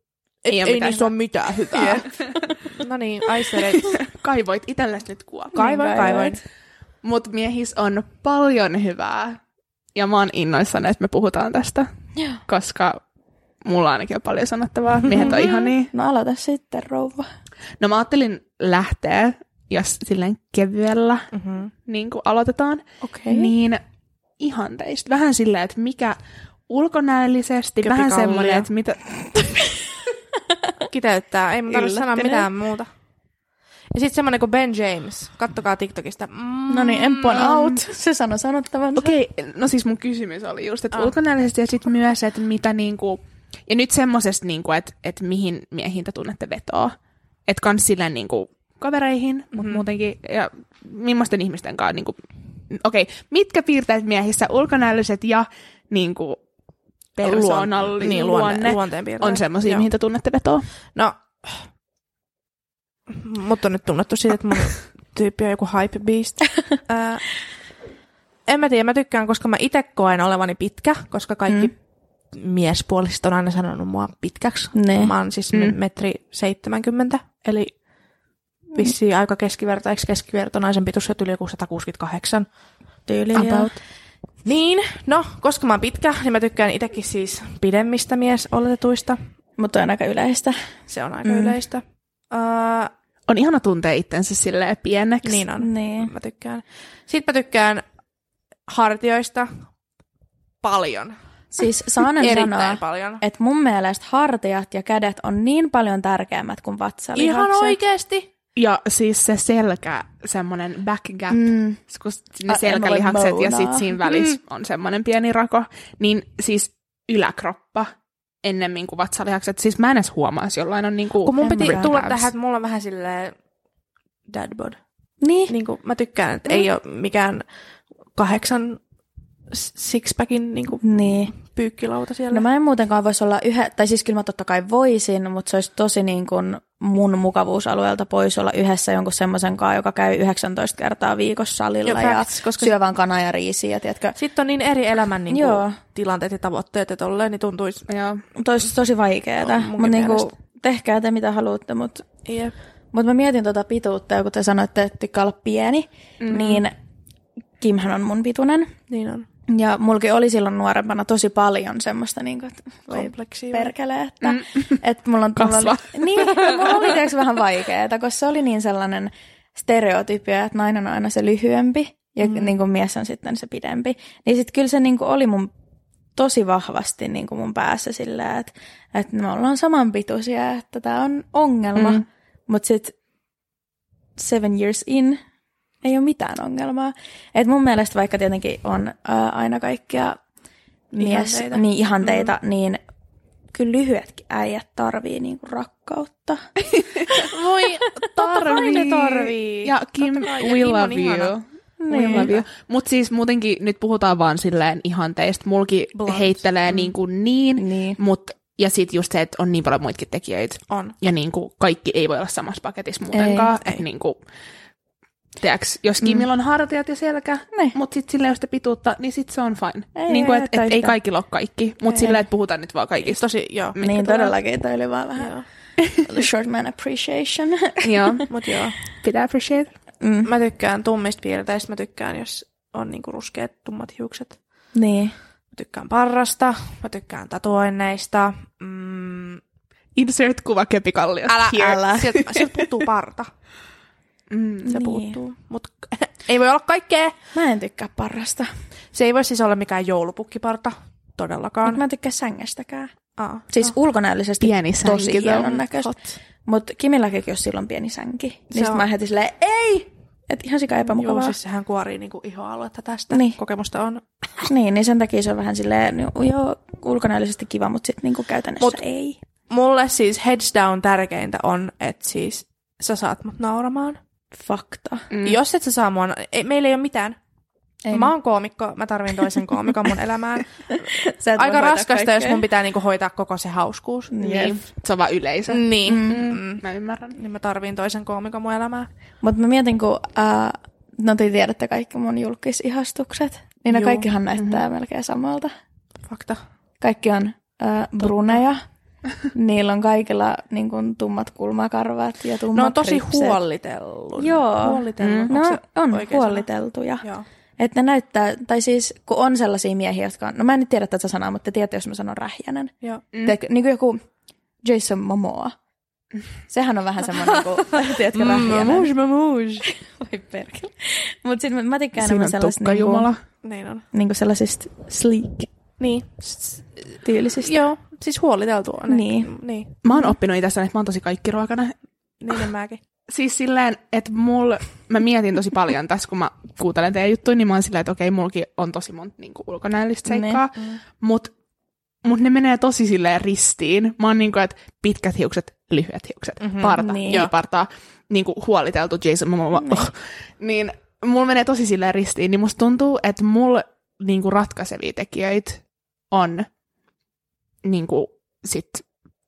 Ei ei, oo ei mitään niissä ole mitään hyvää. no niin, it. Kaivoit itsellesi nyt kuolla. Kaivoin, Niin kaivoin. kaivoit. Mutta miehis on paljon hyvää. Ja mä oon innoissani, että me puhutaan tästä, Joo. koska mulla ainakin on paljon sanottavaa. Miehet on ihania. No aloita sitten, rouva. No mä ajattelin lähteä, jos silleen kevyellä Mm-hmm. niin kuin aloitetaan, Okei. niin ihanteista. Vähän silleen, että mikä ulkonäöllisesti, vähän Köpikallia. semmoinen, että mitä... Kiteyttää. Ei mun tarvitse sanoa mitään muuta. Ja sitten semmonen kuin Ben James. Kattokaa TikTokista. Mm. No niin, Emppu on out. Se sanoi sanottavansa. Okei, okay, no siis mun kysymys oli just, että Ah. ulkonäöllisesti ja sitten myös, että mitä niinku, Ja nyt semmosesta, niin että et mihin miehiin te tunnette vetoa. Että kans silleen niin kuin, kavereihin, mm-hmm. mutta muutenkin, ja millaisten ihmisten kanssa, niin kuin, okei, okay, mitkä piirteet miehissä, ulkonäölliset ja niin kuin, persoonallinen niin, luonne, luonteen on semmoisia, mihin te tunnette vetoa. No, mut on nyt tunnettu siitä, että mun tyyppi on joku hype beast. Ää, en mä tiedä, mä tykkään, koska mä itse koen olevani pitkä, koska kaikki mm. Miespuoliset on aina sanonut mua pitkäksi. Ne. Mä oon siis mm. metri 70, eli vissiin aika keskiverto, eikö keskiverto naisen pituus on yli joku 168 tyyliin. About. Niin, no, koska mä oon pitkä, niin mä tykkään itsekin siis pidemmistä miesoletetuista. Mutta on aika yleistä. Se on aika mm. yleistä. Uh, On ihana tuntea itsensä silleen pieneksi. niin on. Niin. Mä tykkään. Sitten mä tykkään hartioista paljon. Siis saanen sanoa, paljon. että mun mielestä hartiat ja kädet on niin paljon tärkeämmät kuin vatsalihakset. Ihan oikeesti. Ja siis se selkä, semmoinen back gap, Mm. kun ne A- selkälihakset ja sitten siinä välissä on semmoinen pieni rako, niin siis yläkroppa ennemmin kuin vatsalihakset. Siis mä en edes huomaa, jos jollain on niinku Kun mun piti tulla tähän, että mulla on vähän silleen dad bod. Niin. Niin kuin mä tykkään, että ei ole mikään kahdeksan sixpackin niin kuin niin. pyykkilauta siellä. No mä en muutenkaan voisi olla yhä, tai siis kyllä mä totta kai voisin, mutta se olisi tosi niin kuin mun mukavuusalueelta pois olla yhdessä jonkun semmoisen kanssa, joka käy 19 kertaa viikossa salilla Joo, ja facts, koska- syö vaan kanaa ja riisiä, tiedätkö? Sitten on niin eri elämän niin Joo. kuin, tilanteet ja tavoitteet, että tolleen, niin tuntuisi... Joo. Toisi tosi vaikeeta, On munkin mutta niinku, mielestä. tehkää te mitä haluatte, mutta Jep. mut mä mietin tuota pituutta, ja kun te sanoitte, että tykkää olla pieni, mm. niin Kimhän on mun pituinen. Niin on. Ja mulki oli silloin nuorempana tosi paljon semmoista, niin kuin, Kompleksia. perkele, että, mm. että mulla on mulla oli, niin, mulla oli tiiäks, vähän vaikeaa, koska se oli niin sellainen stereotypia, että nainen on aina se lyhyempi ja mm. niin kuin mies on sitten se pidempi. Niin sitten kyllä se niin kuin oli mun tosi vahvasti niin kuin mun päässä silleen, että, että me ollaan samanpituisia, että tämä on ongelma. Mm. Mutta sitten seven years in ei ole mitään ongelmaa. Et mun mielestä vaikka tietenkin on ää, aina kaikkia mies, Ihanteita. niin ihanteita, mm. niin kyllä lyhyetkin äijät tarvii niinku rakkautta. Voi, totta kai ne tarvii. Ja Kim, we love ihana. you. We Niin. love you. Mutta siis muutenkin nyt puhutaan vaan silleen ihanteista. Mulki Blondes. heittelee mm. niin kuin niin, Niin. mut, ja sitten just se, että on niin paljon muitakin tekijöitä. On. Ja niin kuin kaikki ei voi olla samassa paketissa muutenkaan. Ei, Että niin kuin, tiedätkö, jos Kimillä on hartiat ja selkä, Niin. mutta sitten sillä ei ole sitä pituutta, niin sitten se on fine. Ei, niin kuin, ei, että et, ei kaikilla ole kaikki, mutta sillä, että puhutaan nyt vaan kaikista. Tosi, joo. niin tulee. todellakin, toi oli vaan vähän Joo. the short man appreciation. Joo, Mut joo. pitää appreciate. mm. Mä tykkään tummista piirteistä, mä tykkään, jos on niinku ruskeat, tummat hiukset. Niin. Mä tykkään parrasta, mä tykkään tatuoinneista. Mm, Insert kuva kepikalliosta. älä, here. älä. Sieltä, sieltä puuttuu parta. Mm. Se Niin. puuttuu. Mut ei voi olla kaikkea. Mä en tykkää parrasta. Se ei voi siis olla mikään joulupukkiparta. Todellakaan. Mutta mä en tykkää sängestäkään. Aa, Siis ulkonäöllisesti Pieni tosi hienon näköistä. Mutta Kimilläkin jos silloin pieni sänki. Niin sit on. mä heti silleen, ei! Että ihan sika Joo, epämukavaa. siis sehän kuorii niinku ihoaluetta tästä. Niin. Kokemusta on. Niin, niin sen takia se on vähän silleen, no, joo, ulkonäöllisesti kiva, mutta sitten niinku käytännössä Mut- ei. Mulle siis heads down tärkeintä on, että siis sä saat mut nauramaan. Fakta. Mm. Jos et sä saa mua, ei, meillä ei ole mitään. Ei mä oon koomikko, mä tarvin toisen koomikon mun elämään. Sä et voi Aika raskasta, jos kaikkea. mun pitää niinku hoitaa koko se hauskuus. Niin. Se on vaan yleisö. Niin. Mm. Mm. Mä ymmärrän. Niin mä tarviin toisen koomikon mun elämään. Mutta mä mietin, kun äh, no te tiedätte kaikki mun julkisihastukset, niin ne Juu. kaikkihan näyttää mm-hmm. melkein samalta. Fakta. Kaikki on äh, bruneja. Niillä on kaikilla niin kuin, tummat kulmakarvat ja tummat Ne on tosi ripset. huolitellut. Joo. Huolitellut. Mm. No on sana? huoliteltuja. Joo. Että ne näyttää, tai siis kun on sellaisia miehiä, jotka on, no mä en nyt tiedä tätä sanaa, mutta te tiedätte, jos mä sanon rähjänen. Joo. Mm. Teekö, niin kuin joku Jason Momoa. Sehän on vähän semmoinen, niin kuin, tiedätkö, rähjänen. Mamouche, mamouche. Voi perkele. Mutta sitten mä tykkään Siinä enemmän on sellaisista, tukka niin kuin, jumala. Niin on. niin kuin sellaisista sleek Niin. tyylisistä. Joo, siis huoliteltu on. Niin. Niin, Mä oon oppinut itse että mä oon tosi kaikkiruokainen. niin en mäkin. Siis silleen, että mul, mä mietin tosi paljon tässä, kun mä kuuntelen teidän juttuja, niin mä oon silleen, että okei, mulki on tosi monta niin ulkonäöllistä seikkaa, Niin. mutta mutta ne menee tosi silleen ristiin. Mä oon niinku, että pitkät hiukset, lyhyet hiukset, mm-hmm, parta, niin. niin. partaa, niinku huoliteltu Jason Momoa. Niin. niin mulla menee tosi silleen ristiin, niin musta tuntuu, että mulla niinku ratkaisevia tekijöitä on niinku sit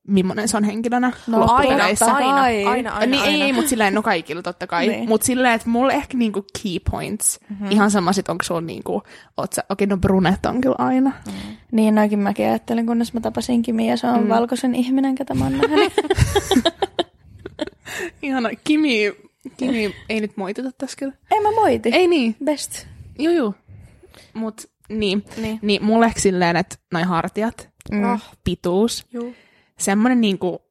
millainen se on henkilönä No, totta aina, kai. aina, aina, niin aina. ei, mutta silleen, no kaikilla totta kai. Niin. Niin. Mutta silleen, että mulla ehkä niinku key points, mm-hmm. ihan sama sit, onko sulla niinku, oot sä, okei, no brunette on kyllä aina. Mm. Niin noikin mäkin ajattelin, kunnes mä tapasin Kimi ja se on mm. valkoisen ihminen, ketä mä oon nähnyt. Ihana, Kimi, Kimi ei nyt moitita tässä kyllä. Ei mä moiti. Ei niin, Best. juu juu. Mut niin, Niin. niin. niin mulle silleen, että noi hartiat, Mm. Oh, pituus, juu. semmonen niinku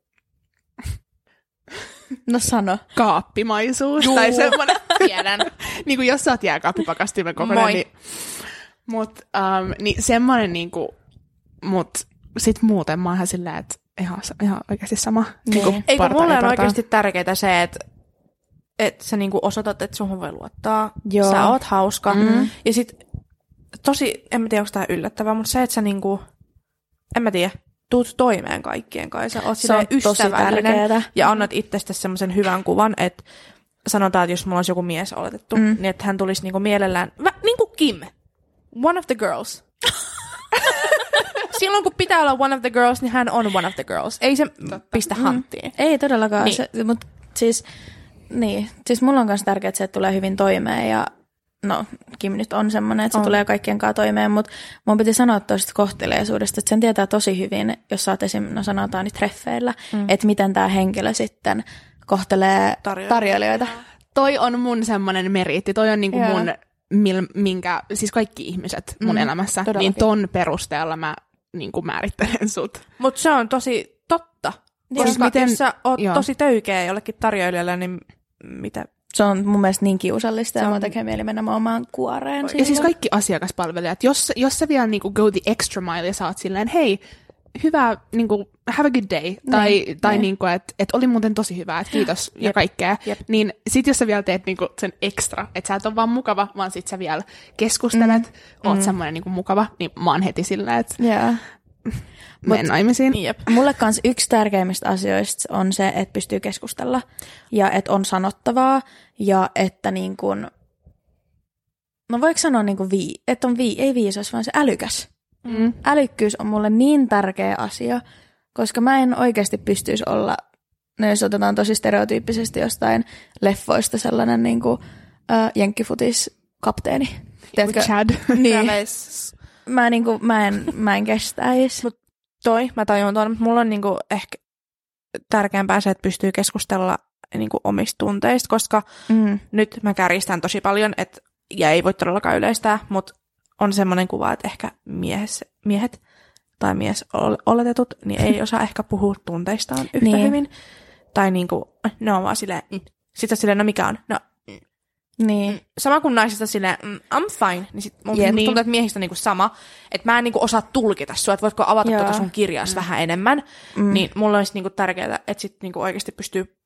No sano. kaappimaisuus. Juu. Tai semmonen, Tiedän. niinku jos sä oot jääkaappipakastimen kokonaan, Moi. niin, mut, um, niin semmonen niinku, mut sit muuten mä oon ihan silleen, että ihan, ihan oikeasti sama. Niin. Niinku Eikö mulle on oikeasti tärkeää se, että että sä niinku osoitat, että suhun voi luottaa. Joo. Sä oot hauska. Mm. Ja sit tosi, en mä tiedä, onko tää yllättävää, mutta se, että sä niinku, en mä tiedä, tuut toimeen kaikkien kanssa. Oot Se on tosi ystävällinen tärkeetä. ja annat itsestäsi semmoisen hyvän kuvan, että sanotaan, että jos mulla olisi joku mies oletettu, Mm. mm. niin että hän tulisi niinku mielellään, vä, niin kuin Kim, one of the girls. Silloin kun pitää olla one of the girls, niin hän on one of the girls. Ei se pistä hanttiin. Ei todellakaan, Niin. niin. se, mutta siis, niin, siis mulla on myös tärkeää se, että tulee hyvin toimeen ja no, Kim nyt on semmoinen, että se On. tulee kaikkien kanssa toimeen, mutta mun piti sanoa tuosta kohteliaisuudesta, että sen tietää tosi hyvin, jos sä oot esim. no sanotaan nyt treffeillä, mm. että miten tämä henkilö sitten kohtelee Tarjoilijoita. tarjoilijoita. Toi on mun semmonen meriitti, toi on niinku Joo. mun, mil, minkä, siis kaikki ihmiset mun Mm, elämässä, todellakin. niin ton perusteella mä niinku määrittelen sut. Mutta se on tosi totta. Joo. Koska Miten- jos sä oot joo. tosi töykeä jollekin tarjoilijalle, niin mitä? Se on mun mielestä niin kiusallista Se ja on- mun tekee mieli mennä mun omaan kuoreen. Ja siis kaikki asiakaspalvelijat, jos, jos sä vielä niinku go the extra mile ja sä oot silleen, hei, hyvä, niinku, have a good day, tai, Niin, tai niin. niinku, että et oli muuten tosi hyvä, että kiitos ja Jep, kaikkea, jep. niin sit jos sä vielä teet niinku sen extra, että sä et ole vaan mukava, vaan sit sä vielä keskustelet, mm. oot mm. semmoinen niinku mukava, niin mä oon heti silleen, että Joo. Menen naimisiin. Jep. Mulle kans yksi tärkeimmistä asioista on se, että pystyy keskustella ja että on sanottavaa ja että niin kuin, no voiko sanoa niin kuin vii, että on vii, ei viisas, vaan se älykäs. Mm. Älykkyys on mulle niin tärkeä asia, koska mä en oikeasti pystyisi olla, no jos otetaan tosi stereotyyppisesti jostain leffoista sellainen niin kuin, äh, jenkkifutis kapteeni. Tiedätkö? Chad. Niin. Mä, niin kuin, mä, en, mä en kestäisi. Mut toi, mä tajun tuon, mutta mulla on niinku ehkä tärkeämpää se, että pystyy keskustella niinku omista tunteista, koska Mm. nyt mä kärjistän tosi paljon, et, ja ei voi todellakaan yleistää, mutta on semmoinen kuva, että ehkä mies, miehet tai mies ol- oletetut, niin ei osaa ehkä puhua tunteistaan yhtä Niin. niin. hyvin. Tai niinku, ne on vaan silleen, mm. sitten silleen, no mikä on? No, Niin. sama kuin naisista silleen, mm, I'm fine, niin sit mun. Jep, Niin. tuntuu, että miehistä on niinku sama. Että mä en niinku osaa tulkita sua, että voitko avata Joo. tuota sun kirjaas mm. vähän enemmän. Mm. Niin mulla olisi niinku tärkeää, että sit niinku oikeasti pystyy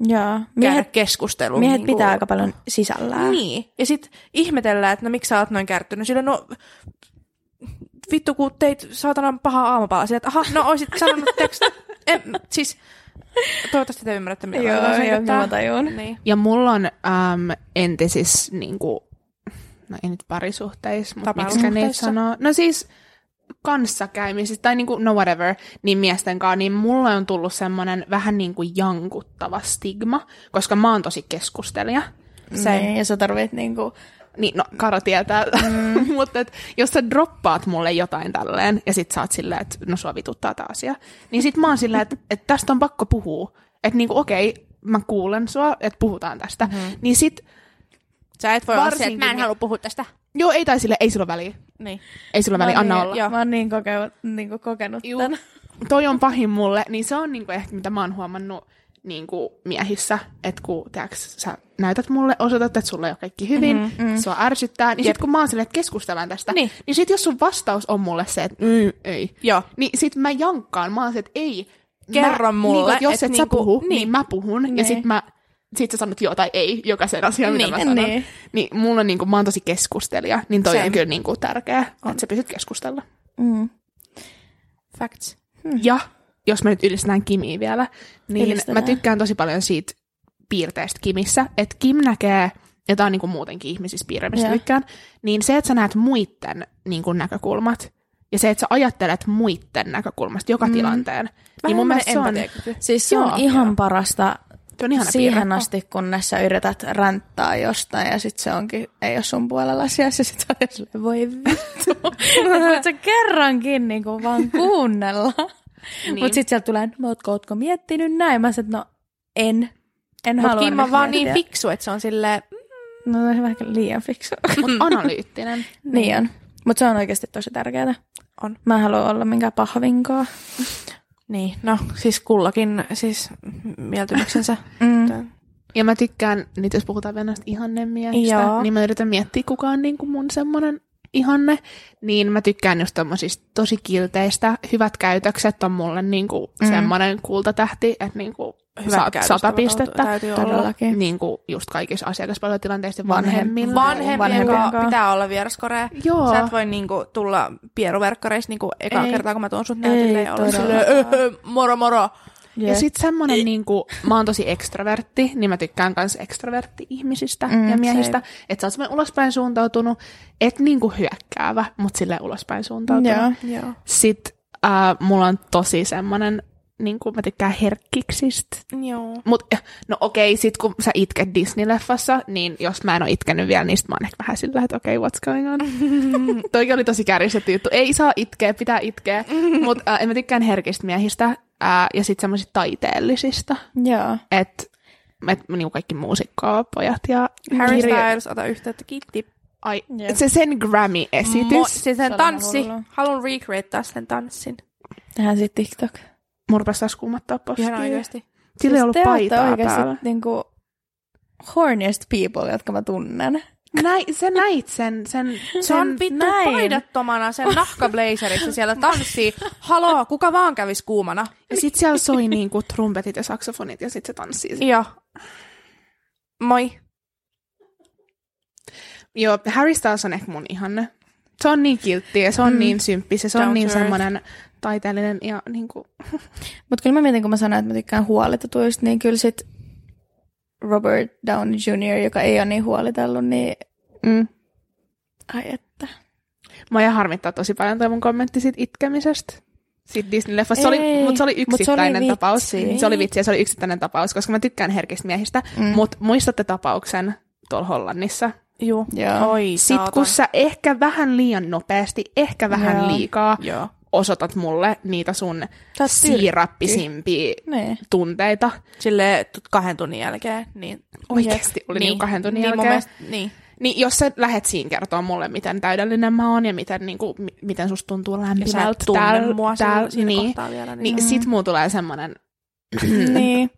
Joo. Miehet, keskustelun. miehet niinku... pitää aika paljon sisällään. Niin. Ja sit ihmetellään, että no miksi sä oot noin kärttynyt. Sillä no vittu kun teit saatanan paha aamupala. Sillä, että aha, no oisit sanonut tekst... en, siis toivottavasti te ymmärrätte, mitä Joo, joo, mä tajun. Niin. Ja mulla on äm, entisissä, niinku, no ei nyt parisuhteissa, mutta miksi Tapailusuhteissa. sanoo? No siis kanssakäymisissä tai niinku, no whatever, niin miesten kanssa, niin mulla on tullut semmoinen vähän niin kuin jankuttava stigma, koska mä oon tosi keskustelija. Se- Niin, ja sä tarvit niinku... Niin, no Karo tietää, mm. mutta et, jos sä droppaat mulle jotain tälleen, ja sit sä oot silleen, että no sua vituttaa tää asia, niin sit mä oon silleen, että, että tästä on pakko puhua. Että niinku okei, mä kuulen sua, että puhutaan tästä. Mm-hmm. Niin sit, Sä et voi olla se, että mä en halua puhua tästä. joo ei tai sille, ei sillä ole väliä. Niin. Ei sillä ole väliä, anna niin, olla. Joo. Mä oon niin, koke- niin kokenut Juu. tän. Toi on pahin mulle, niin se on niinku ehkä mitä mä oon huomannut niinku miehissä, että kun tiiäks, sä näytät mulle, osoitat, että sulla ei ole kaikki hyvin, mm-hmm, mm. sua ärsyttää, niin sit kun mä oon silleen, että keskustellaan tästä, Niin. niin sit jos sun vastaus on mulle se, että mm, ei, Joo. niin sit mä jankkaan, mä oon se, että ei. Kerro mä, mulle, Niin, että jos et et sä niinku- puhu, niin. niin. niin mä puhun, Niin. ja sit mä sit sä sanot joo tai ei jokaisen asian, mitä Niin, mä sanon. niin. Niin. niin mulla on niinku, mä oon tosi keskustelija, niin toi Same. on kyllä niinku tärkeää, että sä pysyt keskustella. Mm. Facts. Ja jos me nyt ylistetään Kimiä vielä, niin Ylistetään. mä tykkään tosi paljon siitä piirteestä Kimissä, että Kim näkee, ja tää on niinku muutenkin ihmisissä piirre, mistä Joo. tykkään, niin se, että sä näet muitten niinku näkökulmat, ja se, että sä ajattelet muitten näkökulmasta joka mm. tilanteen, niin mun mielestä se on, Siis se Joo. on ihan parasta se on ihana siihen piirre. asti, kunnes sä yrität ränttää jostain ja sit se onkin, ei ole sun puolella asiassa ja sit silleen, voi vittu. Voit sä kerrankin niin kuin vaan kuunnella. Niin. Mutta sit sieltä tulee, no ootko, ootko miettinyt näin? Mä sanoin, no en. En Mutta halua Kim on nyt vaan niin miettiä. fiksu, että se on silleen, No se on vähän liian fiksu. Mut analyyttinen. niin on. Mutta se on oikeasti tosi tärkeää. On. Mä en halua olla minkään pahvinkaa. niin, no siis kullakin siis mieltymyksensä. Mm. Ja mä tykkään, nyt jos puhutaan vielä näistä ihannemiehistä, niin mä yritän miettiä, kuka on niin kuin mun semmoinen ihanne. Niin mä tykkään just tommosista tosi kilteistä. Hyvät käytökset on mulle niin kuin Mm. semmoinen kultatähti, että niin kuin Hyvät saat sata pistettä. Täytyy olla. Todellakin. Niin kuin just kaikissa asiakaspalvelutilanteissa Vanhem- vanhemmilla. Vanhempien Vanhempien kanssa pitää olla vieraskorea. Joo. Sä et voi niinku tulla pieruverkkareissa niinku eka Ei. kertaa, kun mä tuon sut näytille Ei ja olla silleen, öhö, moro moro. Ja sit semmonen niinku, mä oon tosi ekstrovertti, niin mä tykkään kans ekstrovertti-ihmisistä Mm, ja miehistä. Että sä oot semmonen ulospäin suuntautunut, et niinku hyökkäävä, mut sille ulospäin suuntautunut. Joo. Joo. Sitten äh, mulla on tosi semmonen, niinku mä tykkään herkkiksistä. Joo. Mut no okei, sit kun sä itket Disney-leffassa, niin jos mä en ole itkenyt vielä, niin sit mä oon ehkä vähän sillä, että okei, what's going on? Toikin oli tosi kärjistetty juttu. Ei saa itkeä, pitää itkeä. Mut äh, en mä tykkään herkistä miehistä äh, ja sit semmoisista taiteellisista. Joo. Että et, niinku kaikki muusikkoa, pojat ja Harry kirja- Styles, ota yhteyttä, kiitti. Ai, Jep. se sen Grammy-esitys. Mo- siis Se sen tanssi. Haluan recreate taas sen tanssin. Tehdään sitten TikTok. Mun rupesi taas kuumattaa poskia. Ihan oikeesti. Sillä ei ollut te paitaa olette oikeasti päällä. niinku horniest people, jotka mä tunnen. Näin, sä näit sen, sen, Se sen on vittu paidattomana sen nahkablazerissa siellä tanssii. Haloo, kuka vaan kävis kuumana. Ja sit siellä soi niinku trumpetit ja saksofonit ja sit se tanssii. Joo. Moi. Joo, Harry Styles on ehkä mun ihanne. Se on niin kiltti ja se on mm. niin symppis ja se Down on niin semmoinen taiteellinen ja niinku... Mutta kyllä mä mietin, kun mä sanoin, että mä tykkään huolitetuista, niin kyllä sit Robert Downey Jr., joka ei ole niin huolitellut, niin Mm. ai että. Mä ja harmittaa tosi paljon toi mun kommentti siitä itkemisestä. Siitä Disney-leffasta. Se oli, mutta se oli mut se oli yksittäinen vitsi. tapaus. Se oli vitsi ja se oli yksittäinen tapaus, koska mä tykkään herkistä miehistä. Mm. Mutta muistatte tapauksen tuolla Hollannissa? Juu. Joo. Oi, Sitten kun sä ehkä vähän liian nopeasti, ehkä vähän Joo. liikaa Joo. Osoitat mulle niitä sun siirappisimpia Niin. tunteita. Silleen t- kahden tunnin jälkeen. Niin, Oikeasti oli niin, kahden tunnin niin, jälkeen. mielestä, niin. Niin jos sä lähet siinä kertoa mulle, miten täydellinen mä oon ja miten, niin kuin, miten susta tuntuu lämpimältä tunne täällä, mua täällä, siinä niin, kohtaa vielä. Niin. niin sit mulla tulee semmonen, niin.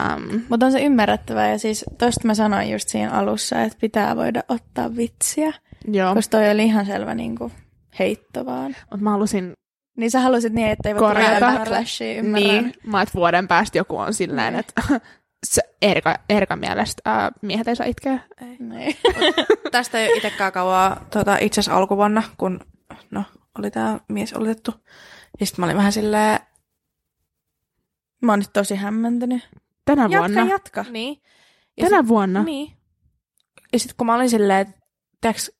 um, Mutta on se ymmärrettävää ja siis toista mä sanoin just siinä alussa, että pitää voida ottaa vitsiä, joo, koska toi oli ihan selvä niinku heitto vaan. mutta mä halusin, Niin sä halusit niin, että ei voi Korjata. backlashia, ymmärrän. niin, mä että vuoden päästä joku on silleen, Niin. että se Erika, Erika mielestä ää, miehet ei saa itkeä. Niin. Tästä ei ole itsekään kauaa tota, itse asiassa alkuvuonna, kun no, oli tämä mies oletettu. Ja sitten mä olin vähän silleen, Mä oon nyt tosi hämmentynyt. Tänä Jatka, vuonna. jatka. niin. Ja Tänä sit, vuonna. Niin. Ja sitten kun mä olin silleen, tiiäks,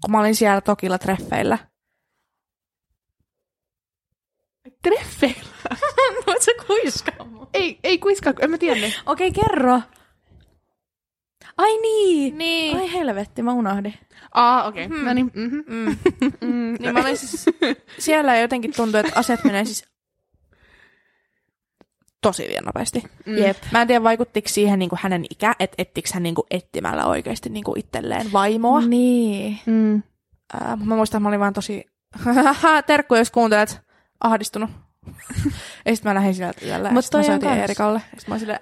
kun mä olin siellä Tokilla treffeillä. Treffeillä. Voit sä kuiskaa? Ei, ei kuiskaa, en mä tiedä. Okei, kerro. Ai niin. Niin. Ai helvetti, mä unohdin. Aa, okei. Okay. Hmm. No niin. Mm-hmm. Mm. Mm, Niin mä olin siis, siellä jotenkin tuntui, että aset menee siis tosi vielä nopeasti. Mm. Jep. Mä en tiedä, vaikuttiko siihen niin kuin hänen ikä, että ettikö hän niin kuin etsimällä oikeasti niin kuin itselleen vaimoa. Niin. Mm. Ää, mä muistan, että mä olin vaan tosi, terkku jos kuuntelet, ahdistunut. ja sitten mä lähdin sieltä Mut ja sit mä toi on soitin kans. Eerikalle. Ja sit mä olin silleen,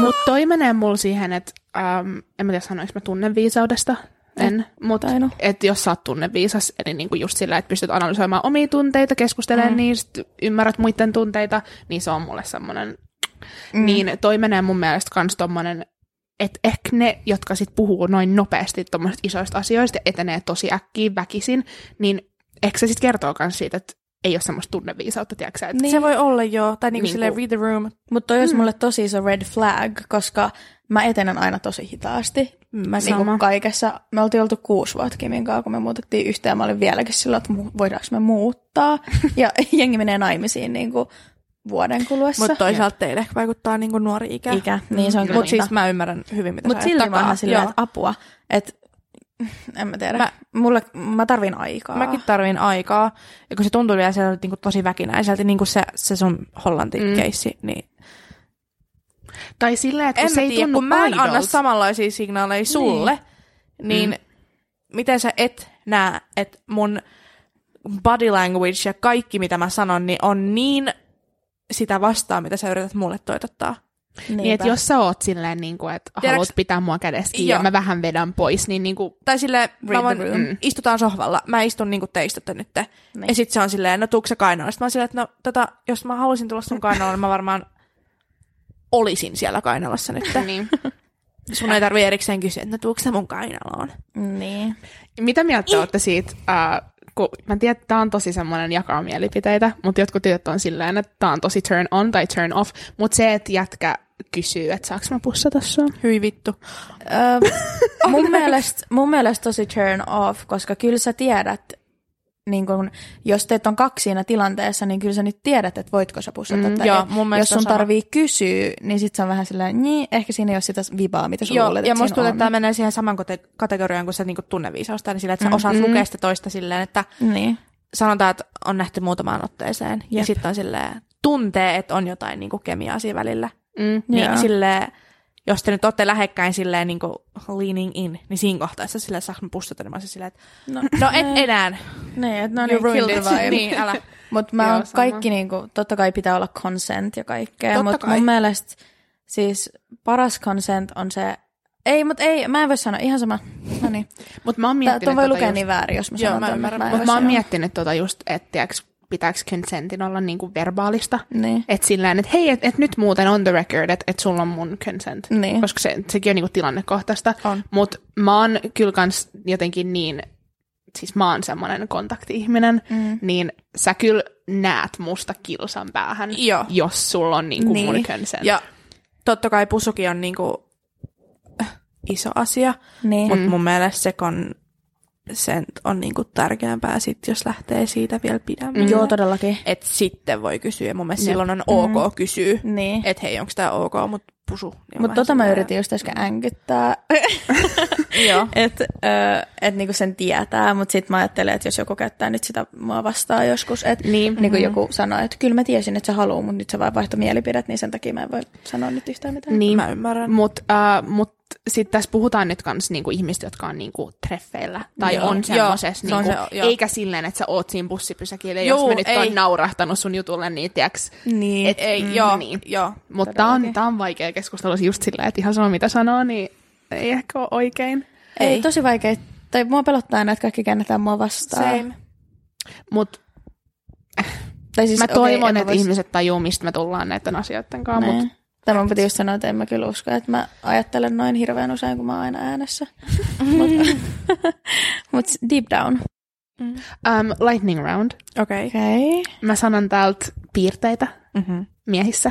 Mutta toi menee mulla siihen, että ähm, en mä tiedä sanoinko mä tunneviisaudesta. En, mutta tainnut. että jos sä oot tunneviisas, eli niinku just sillä, että pystyt analysoimaan omia tunteita, keskustelemaan mm. niistä, ymmärrät muiden tunteita, niin se on mulle semmoinen. Mm. Niin toi menee mun mielestä kans tommonen, että ehkä ne, jotka sit puhuu noin nopeasti tommosista isoista asioista ja etenee tosi äkkiä väkisin, niin ehkä se sit kertoo kans siitä, että ei ole semmoista tunneviisautta, tiedätkö että Niin. Se voi olla jo, tai niinku Niinku- silleen read the room. Mutta toi olisi mulle tosi iso red flag, koska mä etenen aina tosi hitaasti. Mä Niin kuin kaikessa. Me oltiin oltu kuusi vuotta Kimin kanssa, kun me muutettiin yhteen. Mä olin vieläkin sillä, että voidaanko me muuttaa. ja jengi menee naimisiin niin kuin vuoden kuluessa. Mutta toisaalta teille ehkä vaikuttaa niinku nuori ikä. Ikä, niin se on kyllä Mutta siis mä ymmärrän hyvin, mitä Mutta silti mä oon silleen, että apua. Että en mä tiedä. Mä- Mulle, mä tarvin aikaa. Mäkin tarvin aikaa. Ja kun se tuntui vielä sieltä niinku tosi väkinäiseltä, niin kuin se, se sun Hollanti-keissi, niin Tai silleen, että kun en se mä ei tiedä, tunnu kun mä en anna samanlaisia signaaleja sulle, niin, Mm. miten sä et näe, että mun body language ja kaikki, mitä mä sanon, niin on niin sitä vastaan, mitä sä yrität mulle toitottaa. Niin, että jos sä oot silleen, niin kuin, että Tiedätkö- haluat pitää mua kädestä kiinni ja mä vähän vedän pois, niin, niin kuin, Tai silleen, mä vaan, mm. istutaan sohvalla, mä istun niinku teistotte nyt. Niin. Ja sit se on silleen, no tuuko se kainaloon? Sitten mä oon silleen, että no tota, jos mä haluaisin tulla sun kainaloon, niin mä varmaan olisin siellä kainalossa nyt. niin. Sun ei tarvii erikseen kysyä, että no tuuko se mun kainaloon? Niin. Mitä mieltä te olette siitä, äh, kun mä tiedän, että tää on tosi semmoinen jakaa mielipiteitä, mutta jotkut tytöt on silleen, että tää on tosi turn on tai turn off, mutta se, että jätkä kysyy, että saaks mä pussata sua? Hyi vittu. Öö, mun, mielestä, mun mielestä tosi turn off, koska kyllä sä tiedät, niin kun, jos teet on kaksi siinä tilanteessa, niin kyllä sä nyt tiedät, että voitko sä pussata. Mm, tai joo, mun mielestä jos sun sama. tarvii kysyä, niin sit se on vähän silleen, niin, ehkä siinä ei ole sitä vibaa, mitä sä Joo, luulet, ja musta tuntuu, että tämä menee siihen saman kate- kategoriaan kuin se niinku tunneviisausta, niin sillä, että sä osaat Mm. lukea sitä toista silleen, että Niin. sanotaan, että on nähty muutamaan otteeseen, ja Jep. sitten on silleen, tuntee, että on jotain niinku kemiaa siinä välillä. Mm. Niin Joo. silleen, jos te nyt olette lähekkäin silleen niin kuin leaning in, niin siinä kohtaessa silleen saanko mä pussata, niin mä olisin silleen, että No, no et enää. niin, että no niin, ruined kill the it. vibe. niin, älä. Mutta mä Joo, oon kaikki, niinku, totta kai pitää olla consent ja kaikkea, mutta mun mielestä siis paras consent on se, ei, mutta ei, mä en voi sanoa, ihan sama. No niin. Mutta mä oon miettinyt voi tota lukea just, niin väärin, jos mä Joo, sanon mä ton, ymmärrän. mutta voi mä oon miettinyt tota just, että tiiäks, pitääkö consentin olla niinku verbaalista. Niin. Että silleen, että hei, että et nyt muuten on the record, että et sulla on mun consent. Niin. Koska se, sekin on niinku tilannekohtaista. Mutta mä oon kyllä kans jotenkin niin, siis mä oon semmoinen kontakti-ihminen, Mm. niin sä kyllä näet musta kilsan päähän, Joo. jos sulla on niinku Niin. mun consent. Ja totta kai pusukin on niinku iso asia, Niin. mutta mun mielestä se kon sen on niinku tärkeämpää sit, jos lähtee siitä vielä pidemmälle. Joo, todellakin. Et sitten voi kysyä. Mun mielestä Jep. silloin on ok kysyä, Niin. että hei, onko tämä ok, mutta pusu. Niin on Mutta tota mä yritin just äsken änkyttää, Joo. että et niinku sen tietää, mutta sitten mä ajattelen, että jos joku käyttää nyt sitä mua vastaan joskus, että Niin. niin kuin joku sanoi, että kyllä mä tiesin, että sä haluaa, mutta nyt se vaan vaihtoi mielipidet, niin sen takia mä en voi sanoa nyt yhtään mitään. Niin. Mä ymmärrän. Mutta uh, mut sitten tässä puhutaan nyt kans niinku ihmistä, jotka on niinku treffeillä tai Joo. on semmoisessa, se niinku, on se, eikä silleen, että sä oot siinä bussipysäkillä, Joo, jos mä nyt ei. oon naurahtanut sun jutulle, niin tiiäks. Niin. Et, Ei, mm, joo, Niin. joo. Mutta tää on, tää on vaikea keskustella just sillä, että ihan sama mitä sanoo, niin ei ehkä ole oikein. Ei, Ei. tosi vaikea. Tai mua pelottaa aina, että kaikki käännetään mua vastaan. Same. Mutta Tai siis, mä toivon, mä että vois- ihmiset tajuu, mistä me tullaan näiden asioiden kanssa. Niin. Mut, Tämä piti just sanoa, että en mä kyllä usko, että mä ajattelen noin hirveän usein, kun mä oon aina äänessä. Mutta mut deep down. um, lightning round. Okei. Okei. Okay. Mä sanon täältä piirteitä Mhm. miehissä,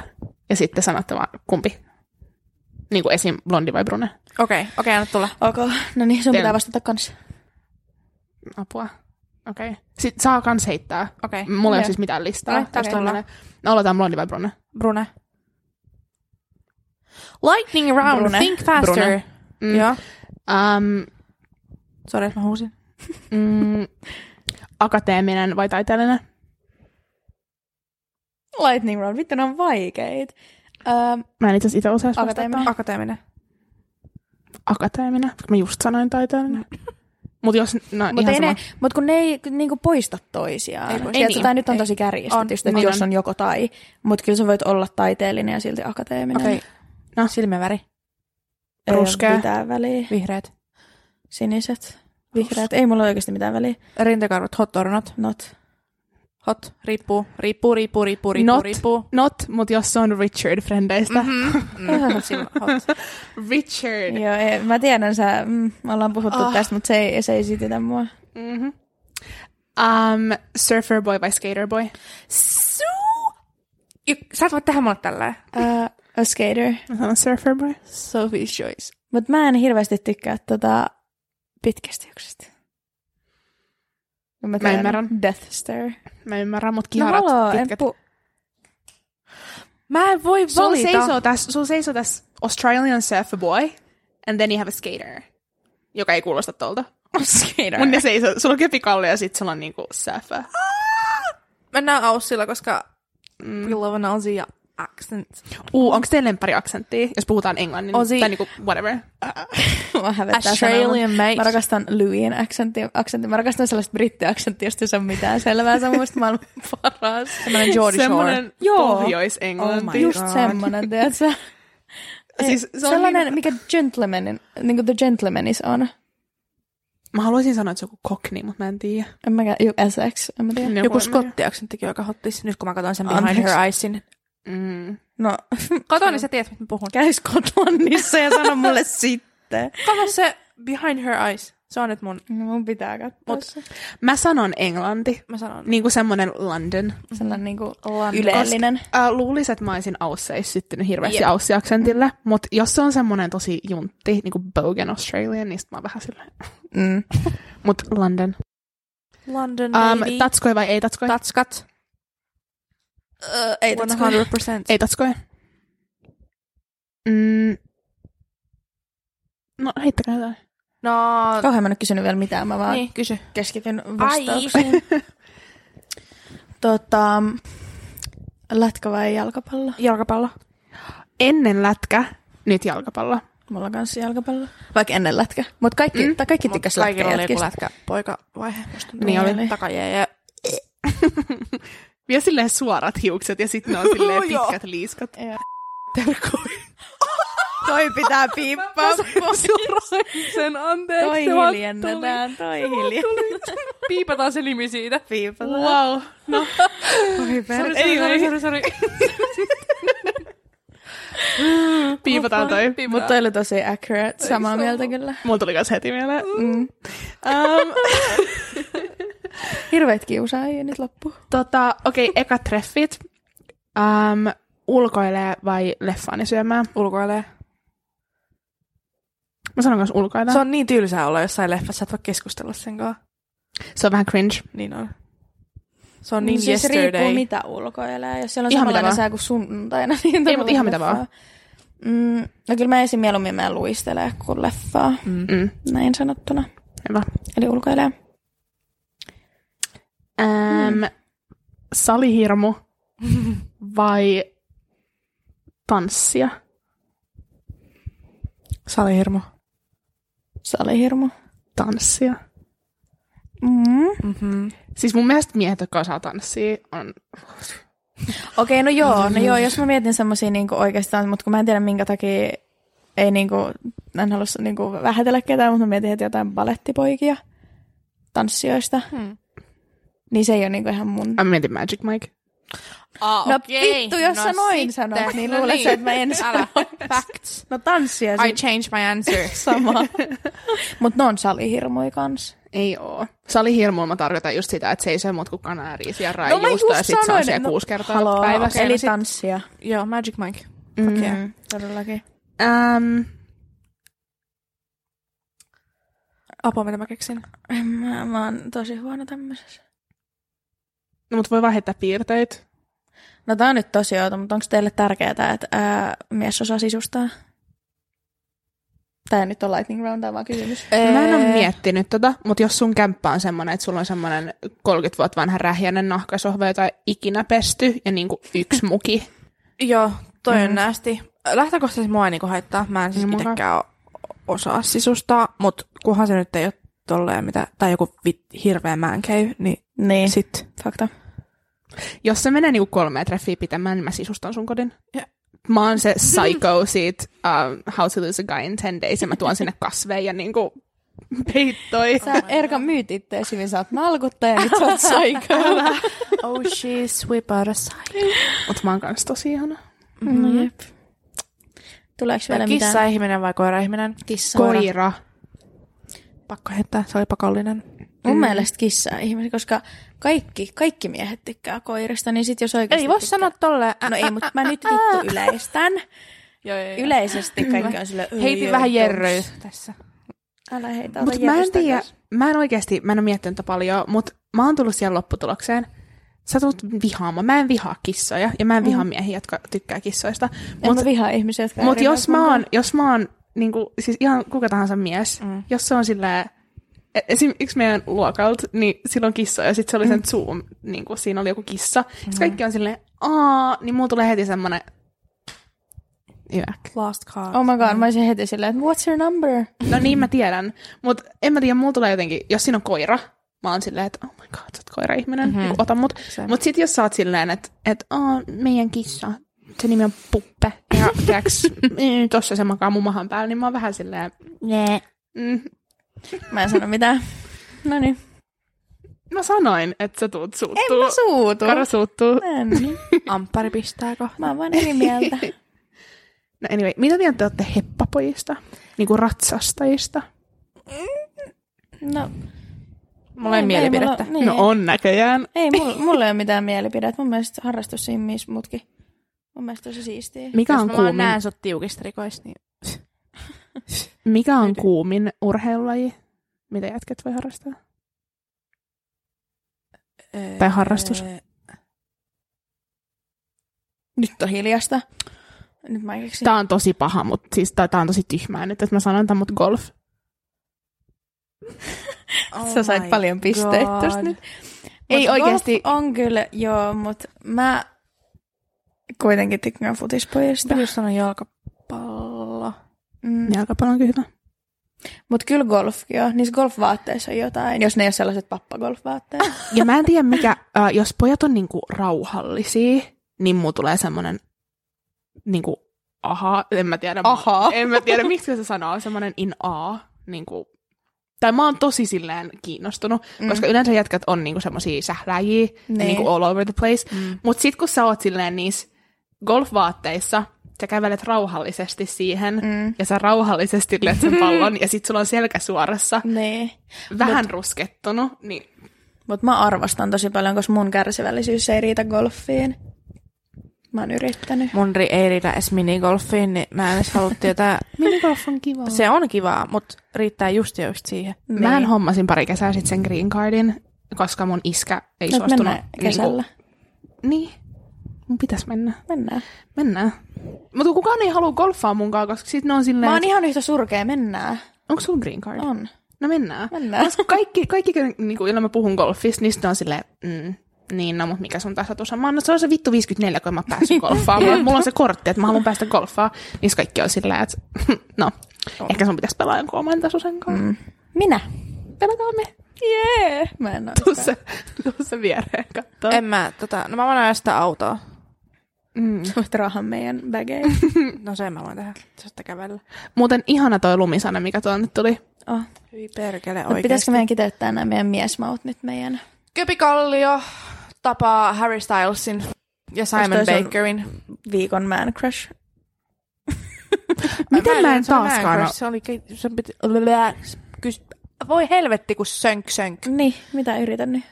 ja sitten sanotte vaan kumpi. Niin kuin esim. blondi vai brune. Okei, okei, anna tulla. Ok, no niin, sun Teen. pitää vastata kanssa. Apua. Okei. Okay. Sitten saa kans heittää. Okei. Mulla ei ole siis mitään listaa. Okei, tästä Okei. ollaan. No, aloitetaan blondi vai brune? Brune. Lightning round, Brune. think faster. Brune. Mm. Joo. Um, Sori, että mä huusin. mm, akateeminen vai taiteellinen? Lightning round, vittu ne on vaikeet. Um, Mä en itse itse osaa. Akateeminen. Akateeminen. Akateeminen. Mä just sanoin taiteellinen. Mut jos, no Mutta ihan sama. mut kun ne ei niinku poista toisiaan. Ei Ei poista. Ei tämä niin. nyt on Ei. tosi kärjistetty, On. että On, jos on. joko tai. Mutta kyllä sä voit olla taiteellinen ja silti akateeminen. Okei. No, silmien väri. Ei ole ruskea. mitään väliä. Vihreät. Siniset, vihreät. Ei mulla oikeasti mitään väliä. Rintakarvat, hot or not? Not. Hot. Riippuu. Riippuu, riippuu, riippuu, riippuu, Not. riippuu. Not, mut jos se on Richard frendeistä. Mm-hmm. Mm, hot. Richard. Joo, ei, mä tiedän, sä, mm, me ollaan puhuttu oh. tästä, mutta se ei, se ei sytytä mua. Mm-hmm. Um, surfer boy vai skater boy? Ja Sä et voi tehdä mulle tälleen. Uh, a skater. Mä sanon surfer boy. Sophie's Choice. Mutta mä en hirveästi tykkää tota pitkästä juoksusta. Mä, tiedän, ymmärrän. Death Stare. Mä ymmärrän, mut No kiharat haloo, en pitkät. pu- Mä en voi Sulla valita. seisoo tässä, sulla seisoo tässä Australian surfer boy, and then you have a skater, joka ei kuulosta tolta. skater. Mun ne seisoo, sulla on kepikalle ja sit sulla on niinku surfer. Mennään Aussilla, koska mm. we love an Aussie accent. Uu, onko teillä lempari aksentti, jos puhutaan englannin? Aussie. Tai niinku whatever. Mä hävettää Australian mate. Mä rakastan Louisin aksentti, aksentti. Mä rakastan sellaista brittiaksentti, josta ei saa mitään selvää. Se on musta maailman paras. Semmoinen Geordie Shore. Joo. pohjois-englanti. Oh Just God. semmonen, tiedätkö? Siis se on Sellainen, niinku- mikä gentlemanin, niin kuin The Gentlemanis on. Mä haluaisin sanoa, että se on joku cockney, mutta mä en tiedä. En mä, joku Essex, en mä tiedä. Joku- Joku skottiaksenttikin, joka hottis. Nyt kun mä katson sen Behind Anteeksi. Her Eyesin. Mm. No, Kato, niin sä tiedät, mitä mä puhun. käy Skotlannissa ja sano mulle sitten. Kato se Behind Her Eyes. Se on nyt mun, No mun pitää katsoa Mut- se. Mä sanon englanti. mä sanon. Niinku semmonen London. Sellainen niinku London. yleellinen. Äh, luulisin, että mä olisin Ausseissa syttynyt hirveästi Jep. Aussie-aksentille, mutta jos se on semmonen tosi juntti, niinku Bogan Australian, niin sit mä oon vähän silleen. Mm. Mut London. London, Um, baby. tatskoi vai ei tatskoi? Tatskat. Ei 100%. ei tatskoi. Mm. No heittäkää jotain. No, Kauhean mä en ole kysynyt vielä mitään, mä vaan niin, kysy. keskityn Ai. vastauksiin. tota, lätkä vai jalkapallo? Jalkapallo. Ennen lätkä, nyt jalkapallo. Mulla kanssa jalkapallo. Vaikka ennen lätkä. Mutta kaikki, mm. kaikki tykkäs Kaikilla oli joku lätkä musta tuntuu. Niin oli. Takajee ja Vielä silleen suorat hiukset ja sitten ne on silleen pitkät liiskat. terkoi. Toi pitää piippaa. sen anteeksi. Toi hiljennetään, toi hiljennetään. Piipataan se nimi siitä. Piipataan. Wow. No. Oi per... sori, sori, sori. Piipataan toi. Mutta toi oli tosi accurate. Samaa mieltä kyllä. Mulla tuli kans heti mieleen. Mm. Um, Hirveet kiusaajia nyt loppu. tota, okei, okay, eka treffit. Um, ulkoilee vai leffaani syömään? Ulkoilee. Mä sanon kanssa ulkoilee. Se on niin tylsää olla jossain leffassa, että voi keskustella sen kanssa. se on vähän cringe. Niin on. Se on niin siis yesterday. riippuu mitä ulkoilee. Jos siellä on Ihan samanlainen sää kuin sunnuntaina, niin Ei, mut ihan mitä vaan. Mm, no kyllä mä esim. mieluummin mä luistelee kuin leffaa, Mm. Mm. näin sanottuna. Hyvä. Eli ulkoilee. Um, salihirmu vai tanssia? Salihirmo. Salihirmu. Tanssia. Mm. Mm-hmm. Siis mun mielestä miehet, jotka osaa tanssia, on... Okei, no joo, no joo, jos mä mietin semmosia niinku oikeastaan, mutta kun mä en tiedä minkä takia ei niinku, en halua niinku vähätellä ketään, mutta mä mietin heti jotain balettipoikia tanssijoista, Hmm. Niin se ei ole niinku ihan mun... Mä mietin Magic Mike. Ah, No vittu, jos sä noin sanot, niin luulet sä, että mä en Älä. sano. Facts. No tanssia I change my answer. sama. Mut ne on salihirmui kans. Ei oo. Salihirmulla mä tarkoitan just sitä, että se mut kuin kanariisia ja No raijuusta ja just sit se on sanoin, siellä no, kuusi kertaa Haloo, päivässä. eli no sit- tanssia. Joo, Magic Mike. Mm, Fuck yeah. Todellakin. Um, Apua, mitä mä keksin. En Mä, mä oon tosi huono tämmöisessä. No mut voi vaan heittää piirteitä. No tää on nyt tosi outo, mutta onko teille tärkeää, että ää, mies osaa sisustaa? Tää ei nyt on lightning round, on vaan kysymys. Mä en ole miettinyt tota, mutta jos sun kämppä on semmonen, että sulla on semmonen 30 vuotta vanha rähjäinen nahkasohva, jota ei ikinä pesty, ja niinku yksi muki. Joo, toi Mm. on näästi. Lähtökohtaisesti mua ei niinku haittaa. Mä en siis itsekään osaa sisustaa, mutta kunhan se nyt ei ole tolleen mitä, tai joku vit, hirveä man cave, niin Niin, sit. fakta. Jos se menee niinku kolmea treffiä pitämään, niin mä sisustan sun kodin. Ja. Mä oon se psycho siitä um, How to Lose a Guy in 10 Days, ja mä tuon sinne kasveja ja niinku peittoi. Sä Erka myyt ittees hyvin, sä oot nalkuttaja, nyt sä oot psycho. Oh, she sweep out aside. Mut mä oon kans tosi ihana. No jep. Tuleeko vielä mitään? Kissa-ihminen vai koira-ihminen? Kissa. Koira. Pakko heittää, se oli pakollinen. Mun mm. mielestä kissa ihmisiä, koska kaikki, kaikki miehet tykkää koirista, niin sit jos oikeasti Ei voi tykkää... sanoa tolleen. No ei, mutta mä nyt vittu yleistän. Joo, joo, joo. Yleisesti kaikki on sille Heitin vähän jerryä tässä. Älä heitä, Mutta mä en tiedä, mä en oikeasti, mä en ole miettinyt tätä paljon, mutta mä oon tullut siihen lopputulokseen. Sä tulet vihaamaan. Mä en vihaa kissoja ja mä en vihaa miehiä, jotka tykkää kissoista. En Mutta mä vihaa ihmisiä, jotka mut eri jos mä oon, jos mä oon niinku, siis ihan kuka tahansa mies, mm. jos se on e- esim. yksi meidän luokalta, niin silloin kissa, ja sitten se oli sen Zoom, niin kuin siinä oli joku kissa. Mm. kaikki on silleen, aa, niin mulla tulee heti semmonen, Yäk. Lost cause. Oh my god, mä olisin heti silleen, että what's your number? No niin mä tiedän, mutta en mä tiedä, mulla tulee jotenkin, jos siinä on koira, mä oon silleen, että oh my god, sä oot koira-ihminen, mm-hmm. ota mut. Mut sit jos sä oot silleen, että et, oh, meidän kissa, se nimi on Puppe, ja tiiäks, mm, tossa se makaa mun mahan päällä, niin mä oon vähän silleen, Nee. mm. Mä en sano mitään. No niin. Mä sanoin, että sä tuut suuttuu. En mä suutu. Karo suuttuu. En. Amppari pistääkö? Mä oon vaan eri mieltä. No anyway, mitä mieltä te olette heppapojista? Niinku ratsastajista? No, Mulla ei mielipidettä. Mulla, niin. No on näköjään. Ei, mulla, mulla ei ole mitään mielipidettä. Mun mielestä harrastus siinä mutkin. Mun mielestä tosi siistiä. Mikä Jos on kuumin, näen sut tiukista rikoista, niin... mikä on kuumin urheilulaji? Mitä jätket voi harrastaa? Tai harrastus. Öö, Nyt on hiljasta. Nyt mä keksin. Tää on tosi paha, mutta siis tää, tää on tosi tyhmää nyt, että mä sanon tämän, mutta golf. Oh Sä sait my paljon pisteitä tosta nyt. Ei Mut golf on kyllä, joo, mutta mä kuitenkin tykkään futispojista. Mitä jos sanon jalkapallo? Mm. Jalkapallo on kyllä hyvä. Mutta kyllä golfkin on. Niissä golfvaatteissa on jotain, jos ne ei ole sellaiset pappagolfvaatteet. Ja mä en tiedä mikä, äh, jos pojat on niinku rauhallisia, niin muu tulee semmonen niinku aha, en mä tiedä. Aha. En mä tiedä, miksi se sanoo, semmonen in a, niinku, tai mä oon tosi silleen kiinnostunut, mm. koska yleensä jätkät on niinku semmosia sähläjiä, Niin. niinku all over the place. Mm. Mut sit kun sä oot silleen niissä golfvaatteissa, sä kävelet rauhallisesti siihen, mm. ja sä rauhallisesti lyöt sen pallon, ja sit sulla on selkä suorassa, niin. vähän Mut. ruskettunut, niin Mutta mä arvostan tosi paljon, koska mun kärsivällisyys ei riitä golfiin. Mä oon yrittänyt. Mun ri- ei riitä edes minigolfiin, niin mä en edes halua tietää. minigolf on kiva. Se on kivaa, mutta riittää just ja just siihen. Mähän hommasin pari kesää sitten sen green cardin, koska mun iskä ei Nyt suostunut. mennään kesällä. Niinku, niin, mun pitäis mennä. Mennään. Mennään. Mutta kukaan ei halua golfaa munkaan, koska sit ne on silleen, Mä oon ihan yhtä surkea, mennään. onko sulla green card? On. No mennään. Mennään. Koska kaikki, kaikki niin kuin, joilla mä puhun golfista, niin on silleen, mm, niin, no, mutta mikä sun tasoitus on? Mä annan, se on se vittu 54, kun mä oon päässyt golfaamaan. Mulla on se kortti, että mä haluan päästä golfaan. Niin kaikki on silleen, että no, ehkä sun pitäisi pelaa jonkun oman tasoisen kanssa. Mm. Minä. Pelataan me. Jee. Yeah. Mä en oo se, se viereen kattoo. En mä, tota, no mä voin ajaa sitä autoa. Mm. Voit rahan meidän bageen. No sen mä voin tehdä. Sitten kävellä. Muuten ihana toi lumisana, mikä tuonne tuli. Oh. Hyi perkele Mut oikeesti. pitäisikö meidän kiteyttää nämä meidän miesmaut nyt meidän? Köpi Kallio tapaa Harry Stylesin ja Simon Bakerin. viikon man crush? Miten mä en se taaskaan Se oli, se piti, voi helvetti, kun sönk sönk. Niin, mitä yritän nyt?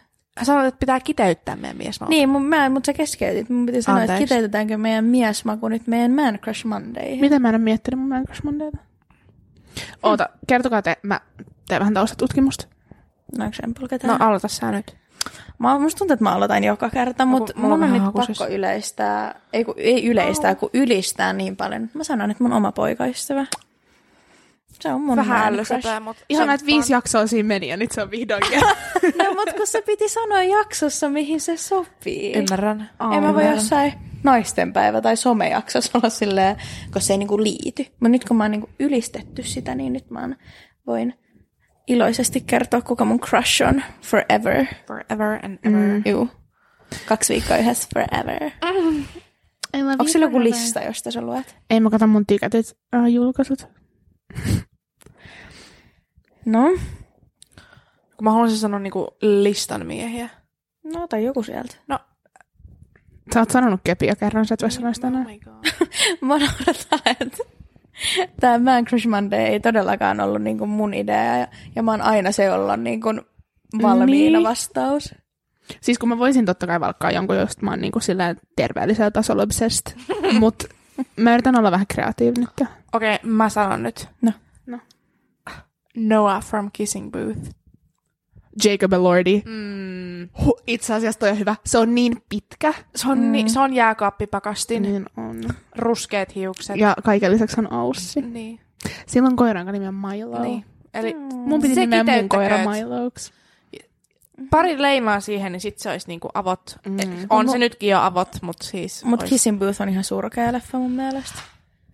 Sanoit, että pitää kiteyttää meidän miesmaut. Niin, mun, mä, mutta sä keskeytit. Mun piti sanoa, että Anteeksi. kiteytetäänkö meidän miesmaku nyt meidän man crush Monday. Miten mä en ole miettinyt mun Man Crush Mondayta? Oota, kertokaa te, mä teen vähän taustatutkimusta. No? No aloita sä nyt. Mä, musta tuntuu, että mä aloitan joka kerta, mutta on mun on nyt hakusessa. pakko yleistää, ei, kun, ei yleistää, kun ylistää niin paljon. Mä sanon, että mun oma poikaystävä. Se on mun Vähän ällösepää, mutta... Ihan että viisi jaksoa siinä meni ja nyt se on vihdoinkin. No, mutta kun se piti sanoa jaksossa, mihin se sopii. Ymmärrän. En mä voi jossain naistenpäivä tai somejaksossa olla silleen, kun se ei niinku liity. Mutta nyt kun mä oon niinku ylistetty sitä, niin nyt mä oon, voin iloisesti kertoa, kuka mun crush on forever. Forever and ever. Mm. Juu. Kaksi viikkoa yhdessä forever. Onko sillä joku lista, josta sä luet? Ei mä kato mun tykätyt uh, julkaisut. No, Kun mä haluaisin sanoa niinku listan miehiä. no tai joku sieltä. No. Sä oot sanonut kepiä kerran, sä et voi sanoa sitä Oh enää. my god. Mä naurattaa, että tämä Man Crush Monday ei todellakaan ollut niinku mun idea. Ja, ja mä oon aina se, jolla on niinku valmiina Niin. vastaus. Siis kun mä voisin totta kai valkkaa jonkun, josta mä oon niinku silleen terveellisellä tasolla obsessed. Mut mä yritän olla vähän kreatiivinen. Okei, okay, mä sanon nyt. No. No. Noah from Kissing Booth. Jacob Elordi. Mm. Huh, itse asiassa toi on hyvä. Se on niin pitkä. Se on, mm. ni, se on jääkaappipakastin. Niin on. Ruskeat hiukset. Ja kaiken lisäksi on aussi. Niin. Silloin koiran nimi on Milo. niin. Eli Mun piti Se nimeä mun koira Miloksi. pari leimaa siihen, niin sit se olisi niinku avot. Mm. Mm. On se nytkin jo avot, mutta siis... Mutta ois- Kissing Booth on ihan surkea leffa mun mielestä.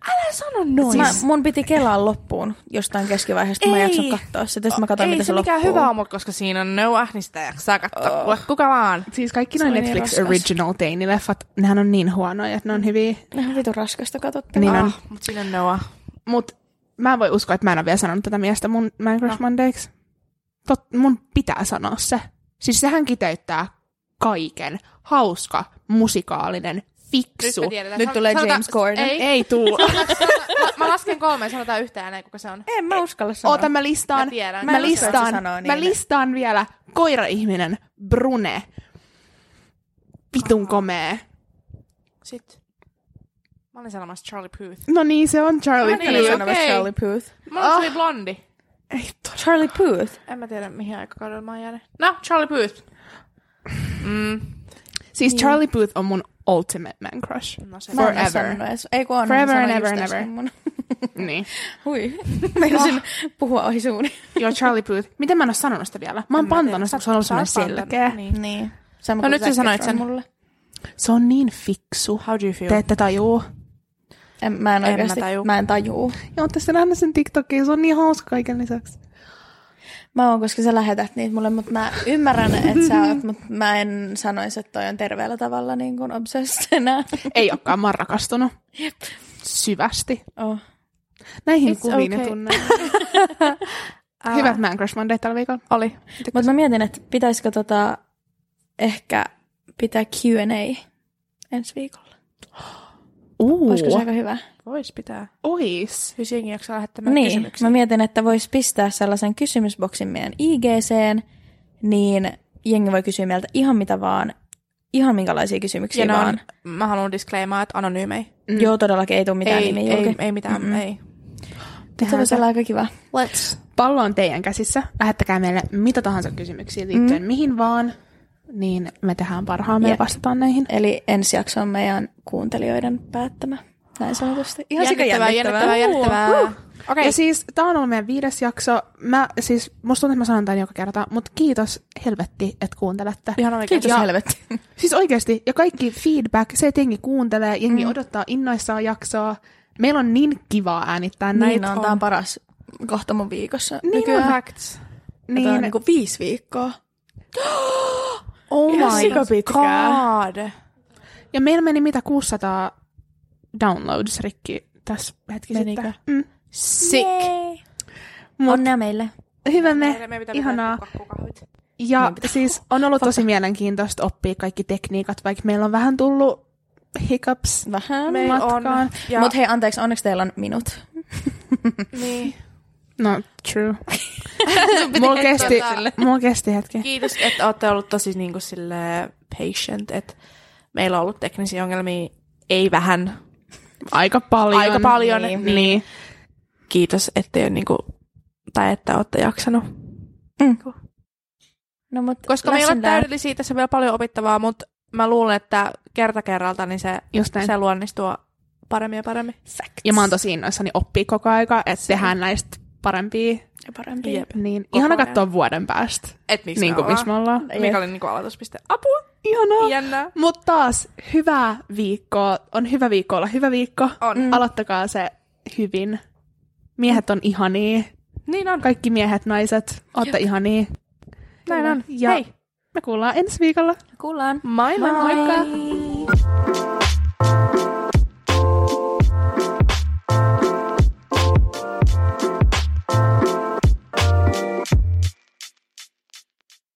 Älä sano noin. Mä, mun piti kelaa loppuun jostain keskivaiheesta, mä en Ei. jaksanut katsoa sitä. Sitten mä katsoin, Ei miten se se mikään loppuu. hyvä on, koska siinä on Noah, niin sitä ei jaksaa katsoa. Oh. Kuka vaan. Siis kaikki Se noin niin Netflix raskas. original teinileffat, nehän on niin huonoja, että ne on hyviä. Ne on vitun raskasta katsottavaa. Niin on. Ah, mutta siinä on Noah. Mut mä en voi uskoa, että mä en ole vielä sanonut tätä miestä mun Man Crush No. Mondayksi. Tot, mun pitää sanoa se. Siis sehän kiteyttää kaiken. Hauska, musikaalinen, fiksu. Nyt San- tulee sanotaan- James Corden. Ei. Ei tuu. mä, mä lasken kolme ja sanotaan yhtään ääneen, kuka se on. En mä uskalla sanoa. Oota, mä listaan. Mä tiedän. Mä, Mä listaan, sanoo mä niin. listaan vielä koira-ihminen, Brune. Vitun komee. Sitten. Mä olin sanomassa Charlie Puth. No niin, se on Charlie Ah, niin, Mä Puth. okei. okay. Charlie Puth. Mä olin, Ah. se oli blondi. Ei todella. Charlie Puth? En mä tiedä, mihin aikakaudella mä oon jäänyt. No, Charlie Puth. Mm. Siis Charlie Puth on mun ultimate man crush. No se. Mä Forever. Ei kun on. Forever mä and ever and ever. Mun. niin. Hui. Meinasin puhua ohi suuni. Joo, Charlie Puth. Miten mä en ole sanonut sitä vielä? Mä oon mä sitä, kun se on ollut pantannut, selkeä. Niin. Niin. Sama No nyt sä sanoit sen. Mulle. Se on niin fiksu. How do you feel? Te ette tajuu. En, mä en En mä oikeasti, tajuu. mä en tajuu. Joo, tässä nähdä sen TikTokia. Se on niin hauska kaiken lisäksi. Mä oon, koska sä lähetät niitä mulle, mutta mä ymmärrän, että sä oot, mutta mä en sanoisi, että toi on terveellä tavalla niin kuin obsessed enää. Ei olekaan, mä oon rakastunut. Syvästi. Oh. Näihin It's kuviin okay. tunnelmiin. Ää, Hyvät Man Crush Monday tällä viikolla. Oli. Mutta mä mietin, että pitäisikö tota ehkä pitää Q&A ensi viikolla. Uu, Olisiko se aika hyvä? Vois pitää. ois. Jos jengi jaksaa lähettämään Niin, kysymyksiä. mä mietin, että vois pistää sellaisen kysymysboksin meidän IGCen, niin jengi voi kysyä meiltä ihan mitä vaan, ihan minkälaisia kysymyksiä ja ne vaan. on, mä haluan disclaimaa, että anonyymei. Mm. Joo, todellakin ei tule mitään ei, nimiä ei, ei mitään, Mm-mm. ei. Se voisi olla aika kiva. Let's. Pallo on teidän käsissä. Lähettäkää meille mitä tahansa kysymyksiä liittyen mm. mihin vaan. Niin me tehdään parhaamme ja vastataan näihin. Eli ensi jakso on meidän kuuntelijoiden päättämä, näin sanotusti. Ihan Jännittävää, jännittävää, jännittävää. Okei, Ja siis tää on ollut meidän viides jakso. Mä siis, musta tuntuu, että mä sanon tämän joka kerta, mutta kiitos helvetti, että kuuntelette. ihan oikein. Kiitos Ja- helvetti. Siis oikeasti, ja kaikki feedback, se, että jengi kuuntelee, jengi Mm. odottaa innoissaan jaksoa. Meillä on niin kivaa äänittää näitä. Niin on, tää on paras kohta mun viikossa. Niin nykyään. on. Facts. Ja tää on niinku viisi viikkoa. Oh ihan my. God. Ja meillä meni mitä 600 downloads rikki tässä hetki Menikö? sitten. Mm. Sick. Mut Onnea meille. hyvä me, ihanaa. Ja siis on ollut tosi mielenkiintoista oppia kaikki tekniikat, vaikka meillä on vähän tullut hiccups Vähän. Meillä on. matkaan. Ja, Mutta hei, anteeksi, onneksi teillä on minut. niin. No, true. mulla, kesti, mulla kesti hetki. Kiitos, että olette ollut tosi niin kuin, sille patient, että meillä on ollut teknisiä ongelmia, ei vähän. Aika paljon. Aika paljon, Niin. niin. niin. Kiitos, että ei ole niin kuin, tai että olette jaksanut. No, mut Koska me ei ole lesson learned. täydellisiä, tässä on vielä paljon opittavaa, mutta mä luulen, että kerta kerralta niin se, se luonnistuu paremmin ja paremmin. Ja mä oon tosi innoissani oppia koko aika, että tehdään näistä parempia. Ja parempi. Jep. Niin, Koko ihana ajan. katsoa vuoden päästä. Et miksi Niin kuin missä me ollaan. Mikä oli niin kuin aloituspiste. Apua! Ihanaa. Jännää. Mutta taas, hyvää viikkoa. On hyvä viikko olla hyvä viikko. On. Mm. Aloittakaa se hyvin. Miehet on ihania. Niin on. Kaikki miehet, naiset, ootte ihania. Näin on. Ja Hei. me kuullaan ensi viikolla. Kuullaan. Moi moi. Moikka. Moi.